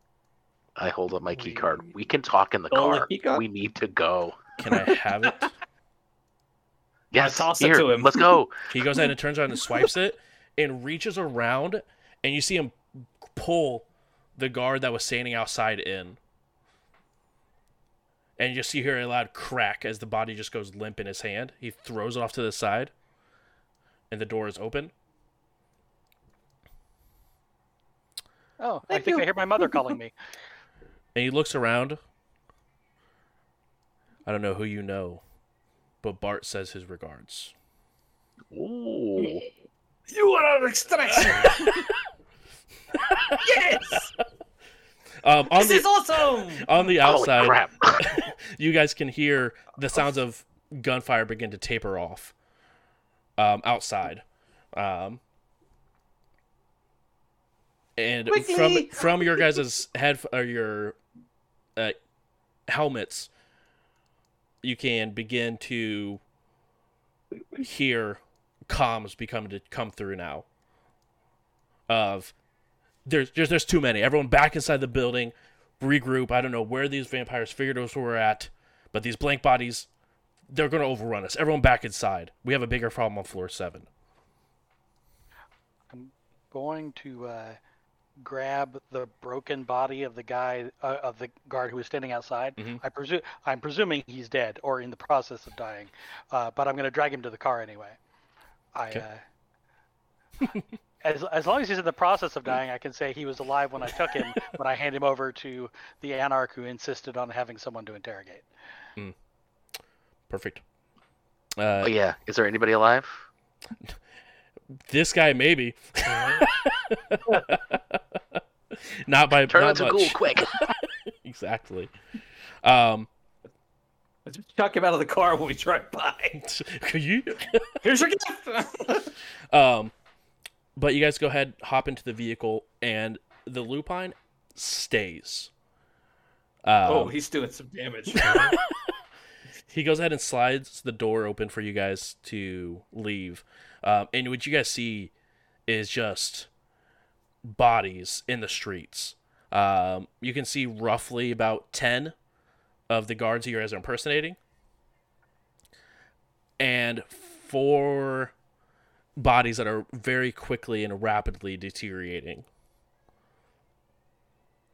I hold up my key We- card. We can talk in the car. key card? We need to go. Can I have it? Yes, toss it here, to him. Let's go. He goes ahead and turns around and swipes it and reaches around, and you see him pull the guard that was standing outside in. And you just see hear a loud crack as the body just goes limp in his hand. He throws it off to the side, and the door is open. Oh, I think you. I hear my mother calling me. And he looks around. I don't know who you know, but Bart says his regards. Ooh. You are an extraction. yes, Um, on this the is awesome. on the outside, you guys can hear the sounds of gunfire begin to taper off um, outside. Um, and from from your guys' head or your uh, helmets, you can begin to hear comms become to come through now. Of there's there's there's too many. Everyone back inside the building, regroup. I don't know where these vampires figured us were at, but these blank bodies, they're gonna overrun us. Everyone back inside. We have a bigger problem on floor seven. I'm Going to uh, grab the broken body of the guy uh, of the guard who was standing outside. Mhm. I presume I'm presuming he's dead or in the process of dying, uh, but I'm going to drag him to the car anyway. I. Okay. Uh, As, as long as he's in the process of dying, I can say he was alive when I took him, when I hand him over to the anarch who insisted on having someone to interrogate. Perfect. Uh, oh yeah. Is there anybody alive? This guy maybe. not by Turn not into much. ghoul quick. exactly. Um, Just chuck him out of the car when we drive by. could you? Here's your gift. Um, but you guys go ahead, hop into the vehicle, and the lupine stays. Um, oh, he's doing some damage. He goes ahead and slides the door open for you guys to leave. um, and what you guys see is just bodies in the streets. Um, you can see roughly about ten of the guards you guys are impersonating, and four bodies that are very quickly and rapidly deteriorating.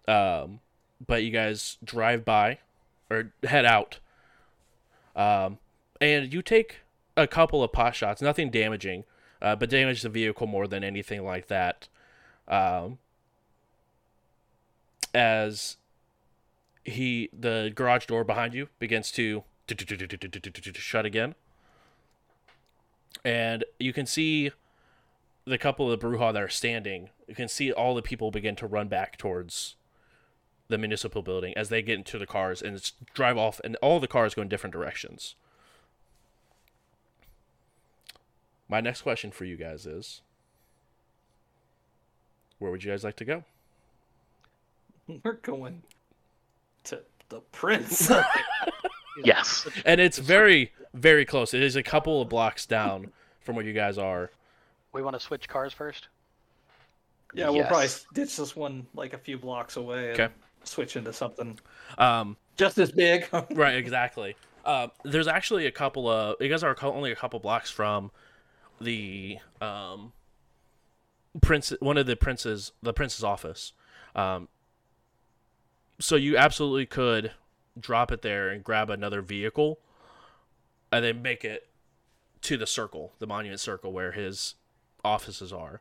Um, but you guys drive by or head out. Um, and you take a couple of pot shots, nothing damaging, uh, but damage the vehicle more than anything like that. Um, as he, the garage door behind you begins to shut again, and you can see the couple of the Brujah that are standing. You can see all the people begin to run back towards the municipal building as they get into the cars and it's drive off, and all the cars go in different directions. My next question for you guys is where would you guys like to go? We're going to the prince. Yes. And it's very, very close. It is a couple of blocks down from where you guys are. We want to switch cars first. yeah, we'll probably ditch this one like a few blocks away and Okay. Switch into something Um, just as big. right, exactly. Uh, there's actually a couple of you guys are only a couple blocks from the um, prince, one of the prince's the prince's office. Um, so you absolutely could drop it there and grab another vehicle, and then make it to the circle, the monument circle where his offices are.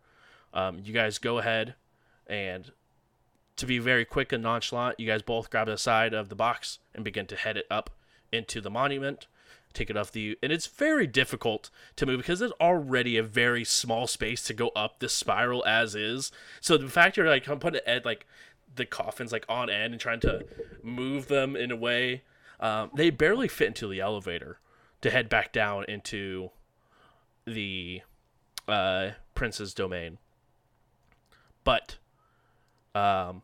Um, you guys go ahead and to be very quick and nonchalant, you guys both grab the side of the box and begin to head it up into the monument. Take it off the, and it's very difficult to move because it's already a very small space to go up this spiral as is. So the fact you're like I'm putting it like the coffins like on end and trying to move them in a way, um, they barely fit into the elevator to head back down into the uh, prince's domain. But um,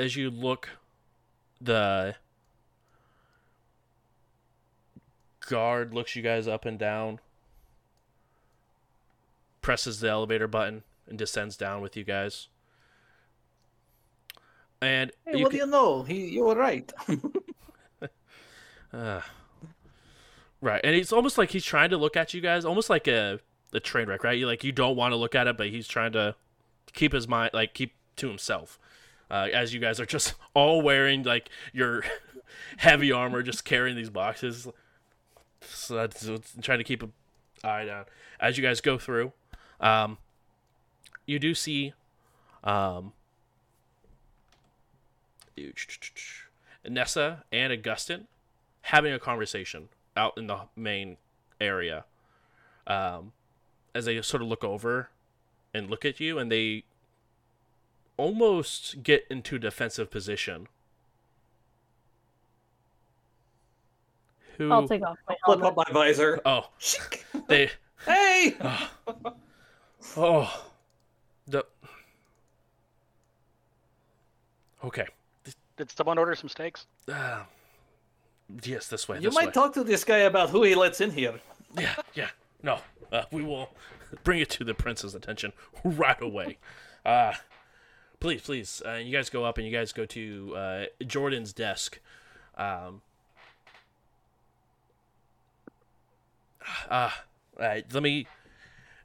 as you look, the guard looks you guys up and down, presses the elevator button, and descends down with you guys. And Hey, you what can- do you know? He, you were right. Uh, right, and it's almost like he's trying to look at you guys, almost like a a train wreck, right? You like you don't want to look at it, but he's trying to keep his mind like keep to himself. Uh, as you guys are just all wearing like your heavy armor, just carrying these boxes, so that's it's trying to keep an eye down as you guys go through. Um, you do see, um, Nessa and Augustin having a conversation out in the main area um, as they sort of look over and look at you and they almost get into defensive position who I'll take off my Flip helmet. up my visor. oh they Hey! oh the okay Did someone order some steaks? uh, yes this way You this might way. talk to this guy about who he lets in here. Yeah, yeah. No, uh, we will bring it to the prince's attention right away. Uh, please, please. Uh, you guys go up and you guys go to uh, Jordan's desk. Um, uh, uh, let me.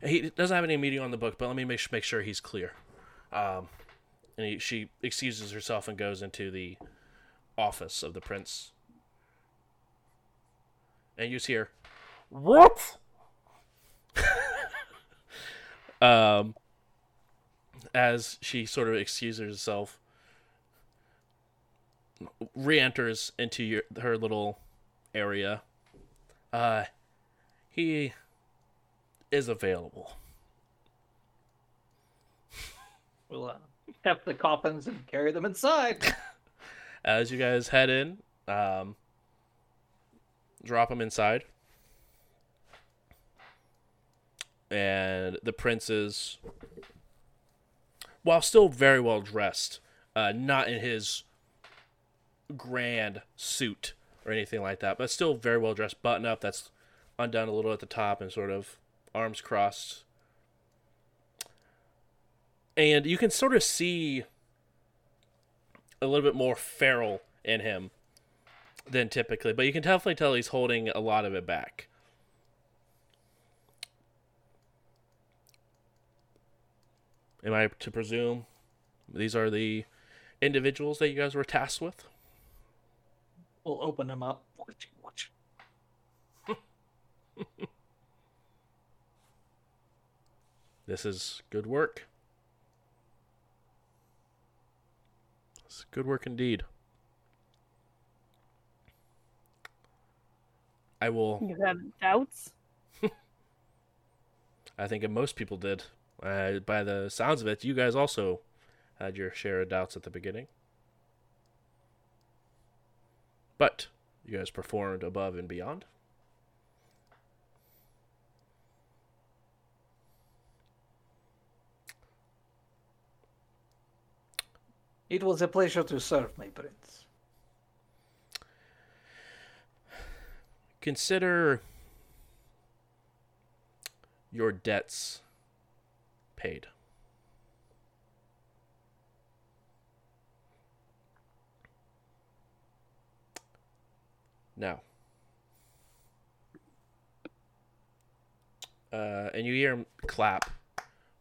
He doesn't have any meeting on the book, but let me make, make sure he's clear. Um, and he, she excuses herself and goes into the office of the prince. And you see her. What? um, as she sort of excuses herself, re-enters into your her little area. Uh, he is available. We'll uh, have the coffins and carry them inside. As you guys head in, um, drop them inside. And the prince is, while still very well dressed, uh, not in his grand suit or anything like that, but still very well dressed, button up that's undone a little at the top and sort of arms crossed. And you can sort of see a little bit more feral in him than typically, but you can definitely tell he's holding a lot of it back. Am I to presume these are the individuals that you guys were tasked with? We'll open them up. This is good work. It's good work indeed. I will. You have doubts? I think most people did. Uh, by the sounds of it, you guys also had your share of doubts at the beginning. But you guys performed above and beyond. It was a pleasure to serve, my prince. Consider your debts paid. Now, uh, and you hear him clap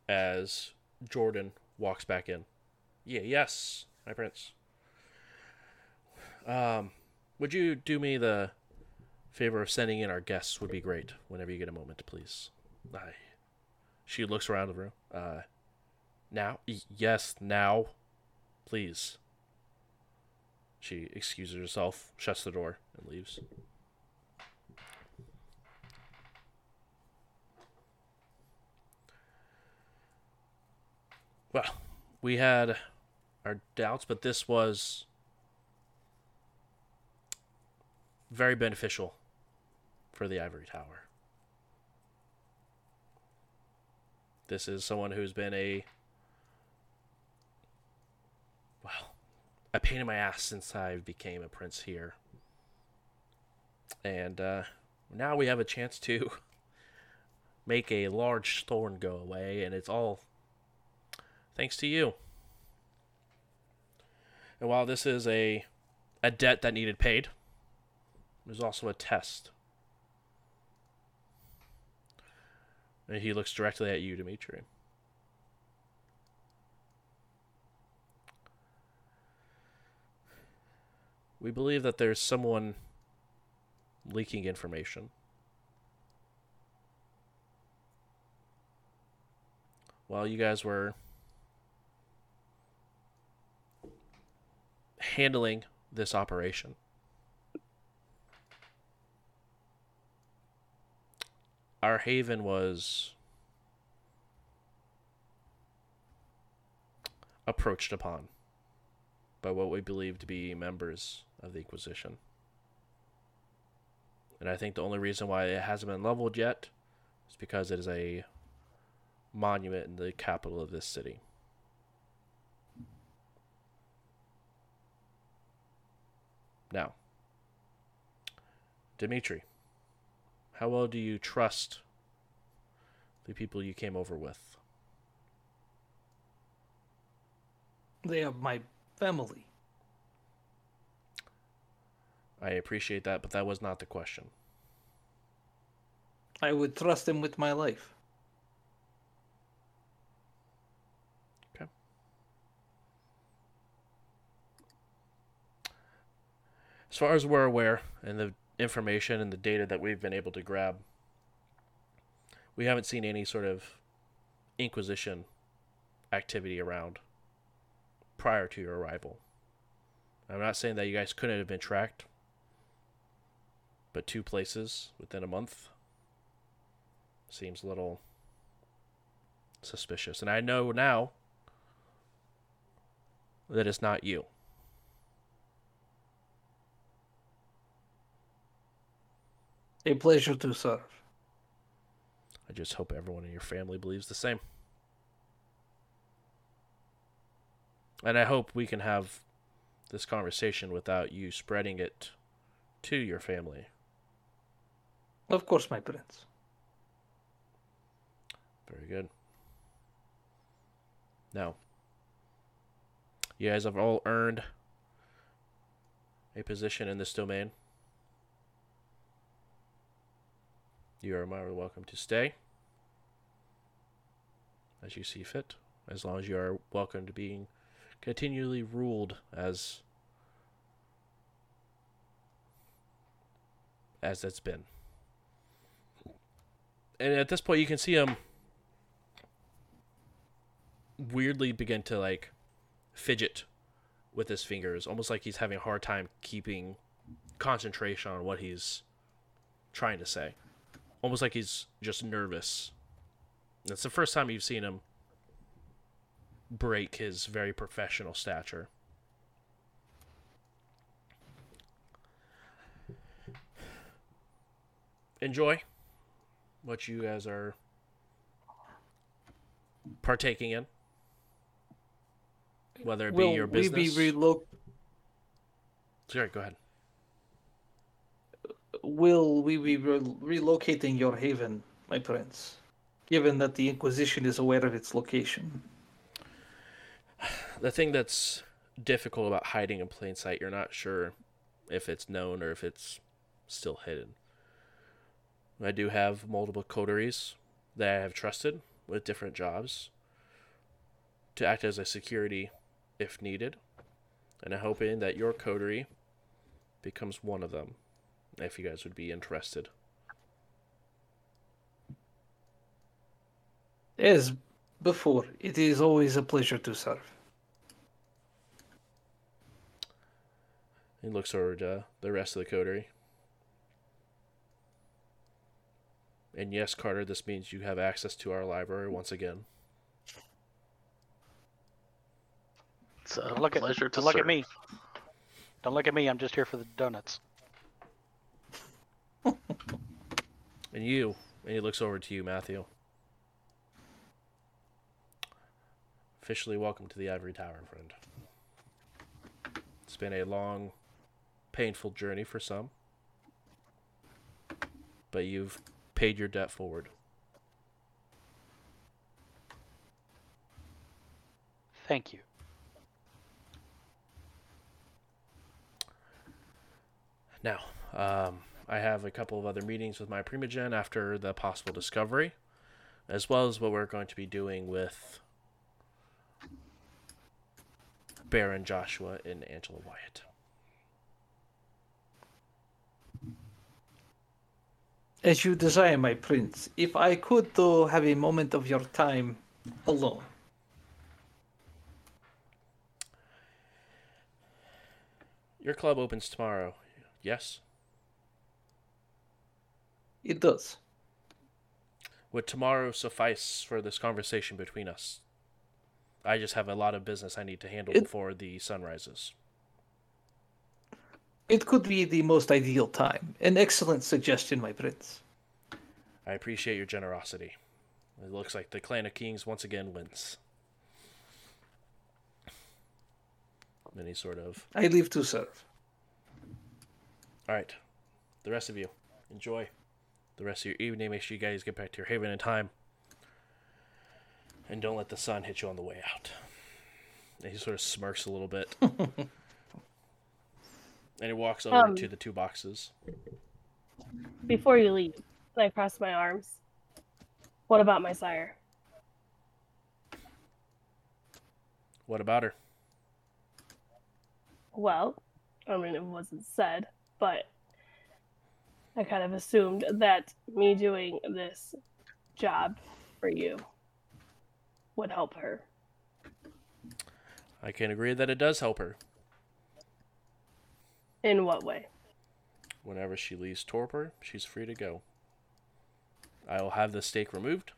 as Jordan walks back in. Yeah, yes, my prince. Um, would you do me the favor of sending in our guests? Would be great. Whenever you get a moment, please. I. She looks around the room. Uh, now, yes, now, please. She excuses herself, shuts the door, and leaves. Well, we had our doubts, but this was very beneficial for the Ivory Tower. This is someone who's been a well, a pain in my ass since I became a prince here. And uh, now we have a chance to make a large thorn go away, and it's all thanks to you. And while this is a a debt that needed paid, there's also a test. And he looks directly at you, Dimitri. We believe that there's someone leaking information. While you guys were handling this operation, our haven was approached upon by what we believe to be members of the Inquisition. And I think the only reason why it hasn't been leveled yet is because it is a monument in the capital of this city. Now, Dimitri, how well do you trust the people you came over with? They are my family. I appreciate that, but that was not the question. I would trust them with my life. Okay. As far as we're aware, and the information and the data that we've been able to grab, we haven't seen any sort of Inquisition activity around prior to your arrival. I'm not saying that you guys couldn't have been tracked, but two places within a month seems a little suspicious. And I know now that it's not you. A pleasure to serve. I just hope everyone in your family believes the same. And I hope we can have this conversation without you spreading it to your family. Of course, my prince. Very good. Now, you guys have all earned a position in this domain. You are more welcome to stay as you see fit, as long as you are welcome to being continually ruled as as it's been. And at this point, you can see him weirdly begin to like fidget with his fingers, almost like he's having a hard time keeping concentration on what he's trying to say. Almost like he's just nervous. It's the first time you've seen him break his very professional stature. Enjoy what you guys are partaking in. Whether it be Will your we business. be relo- Sorry, go ahead. Will we be re- relocating your haven, my prince? Given that the Inquisition is aware of its location. The thing that's difficult about hiding in plain sight, you're not sure if it's known or if it's still hidden. I do have multiple coteries that I have trusted with different jobs to act as a security if needed. And I'm hoping that your coterie becomes one of them, if you guys would be interested. As before, it is always a pleasure to serve. He looks over to uh, the rest of the coterie. And yes, Carter, this means you have access to our library once again. It's a Don't look at pleasure to don't look at me. Don't look at me. I'm just here for the donuts. And you, and he looks over to you, Matthew. Officially welcome to the Ivory Tower, friend. It's been a long, painful journey for some, but you've paid your debt forward. Thank you. Now, um, I have a couple of other meetings with my Primogen after the possible discovery, as well as what we're going to be doing with Baron Joshua and Angela Wyatt. As you desire, my prince. If I could, though, have a moment of your time alone. Your club opens tomorrow, yes? It does. Would tomorrow suffice for this conversation between us? I just have a lot of business I need to handle It- before the sun rises. It could be the most ideal time. An excellent suggestion, my prince. I appreciate your generosity. It looks like the Clan of Kings once again wins. He sort of, I leave to serve. all right, the rest of you, enjoy the rest of your evening. Make sure you guys get back to your haven in time. And don't let the sun hit you on the way out. And he sort of smirks a little bit. and he walks over Um, to the two boxes. Before you leave, I cross my arms. What about my sire? What about her? Well, I mean, it wasn't said, but I kind of assumed that me doing this job for you would help her. I can agree that it does help her. In what way? Whenever she leaves torpor, she's free to go. I will have the stake removed.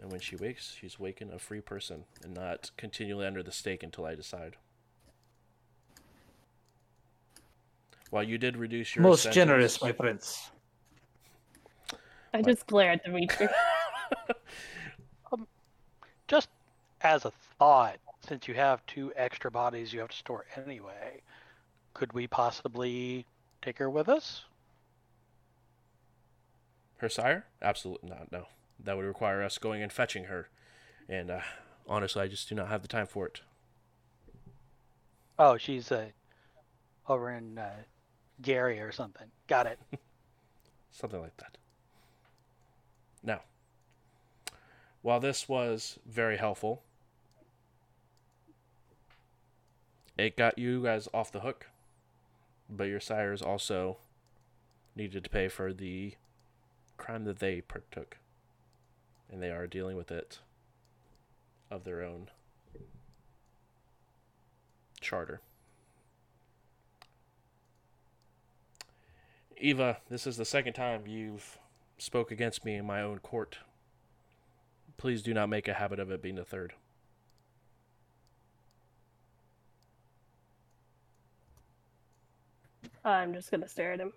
And when she wakes, she's waken a free person and not continually under the stake until I decide. While you did reduce your Most sentence- generous, my prince. I just glare at the Dimitri. Just as a thought, since you have two extra bodies you have to store anyway, could we possibly take her with us? Her sire? Absolutely not. No, that would require us going and fetching her, and uh, honestly, I just do not have the time for it. Oh, she's uh, over in uh, Gary or something. Got it. Something like that. Now, while this was very helpful, it got you guys off the hook, but your sires also needed to pay for the crime that they partook, and they are dealing with it of their own charter. Eva, this is the second time you've spoke against me in my own court. Please do not make a habit of it being the third. I'm just gonna stare at him.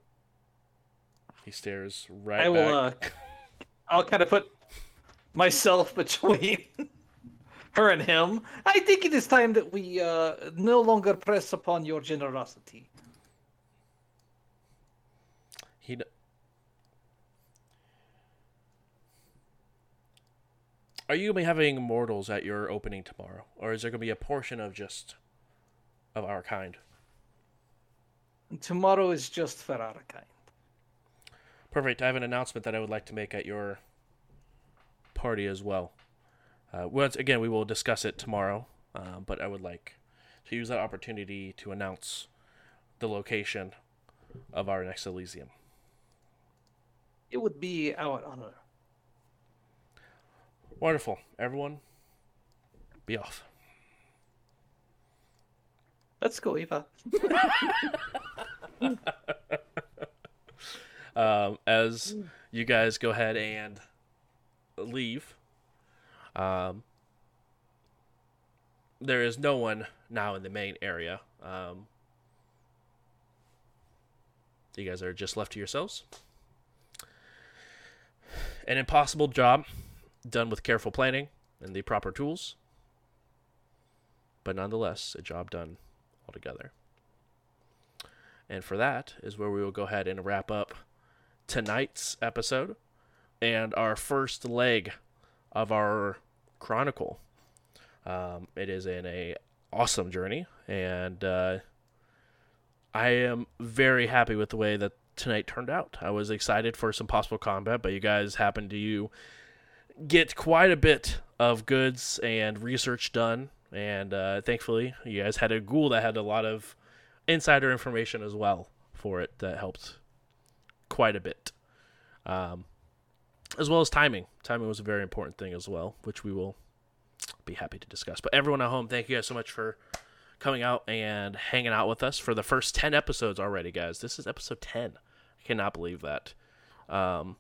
He stares right I will. Uh, I'll kind of put myself between her and him. I think it is time that we uh, no longer press upon your generosity. He. d- Are you gonna be having mortals at your opening tomorrow, or is there gonna be a portion of just of our kind? Tomorrow is just for our kind. Perfect. I have an announcement that I would like to make at your party as well. Uh, once again, we will discuss it tomorrow, uh, but I would like to use that opportunity to announce the location of our next Elysium. It would be our honor. Wonderful. Everyone, be off. Let's go, Eva. um, as you guys go ahead and leave. Um, there is no one now in the main area. Um, you guys are just left to yourselves. An impossible job done with careful planning and the proper tools, but nonetheless, a job done altogether. And for that is where we will go ahead and wrap up tonight's episode and our first leg of our chronicle. Um, it is in a awesome journey, and uh, I am very happy with the way that tonight turned out. I was excited for some possible combat, but you guys happened to you get quite a bit of goods and research done, and uh, thankfully you guys had a ghoul that had a lot of insider information as well for it that helped quite a bit. Um, as well as timing. Timing was a very important thing as well, which we will be happy to discuss. But everyone at home, thank you guys so much for coming out and hanging out with us for the first 10 episodes already, guys. This is episode 10. I cannot believe that. Um,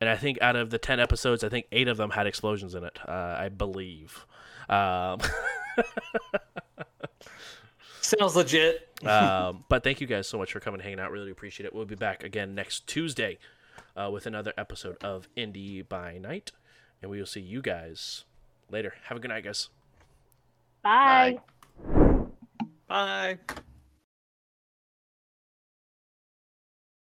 and I think out of the 10 episodes, I think eight of them had explosions in it, uh, I believe. Um, Sounds legit. um, but thank you guys so much for coming and hanging out. Really appreciate it. We'll be back again next Tuesday uh, with another episode of Indy by Night. And we will see you guys later. Have a good night, guys. Bye. Bye. Bye.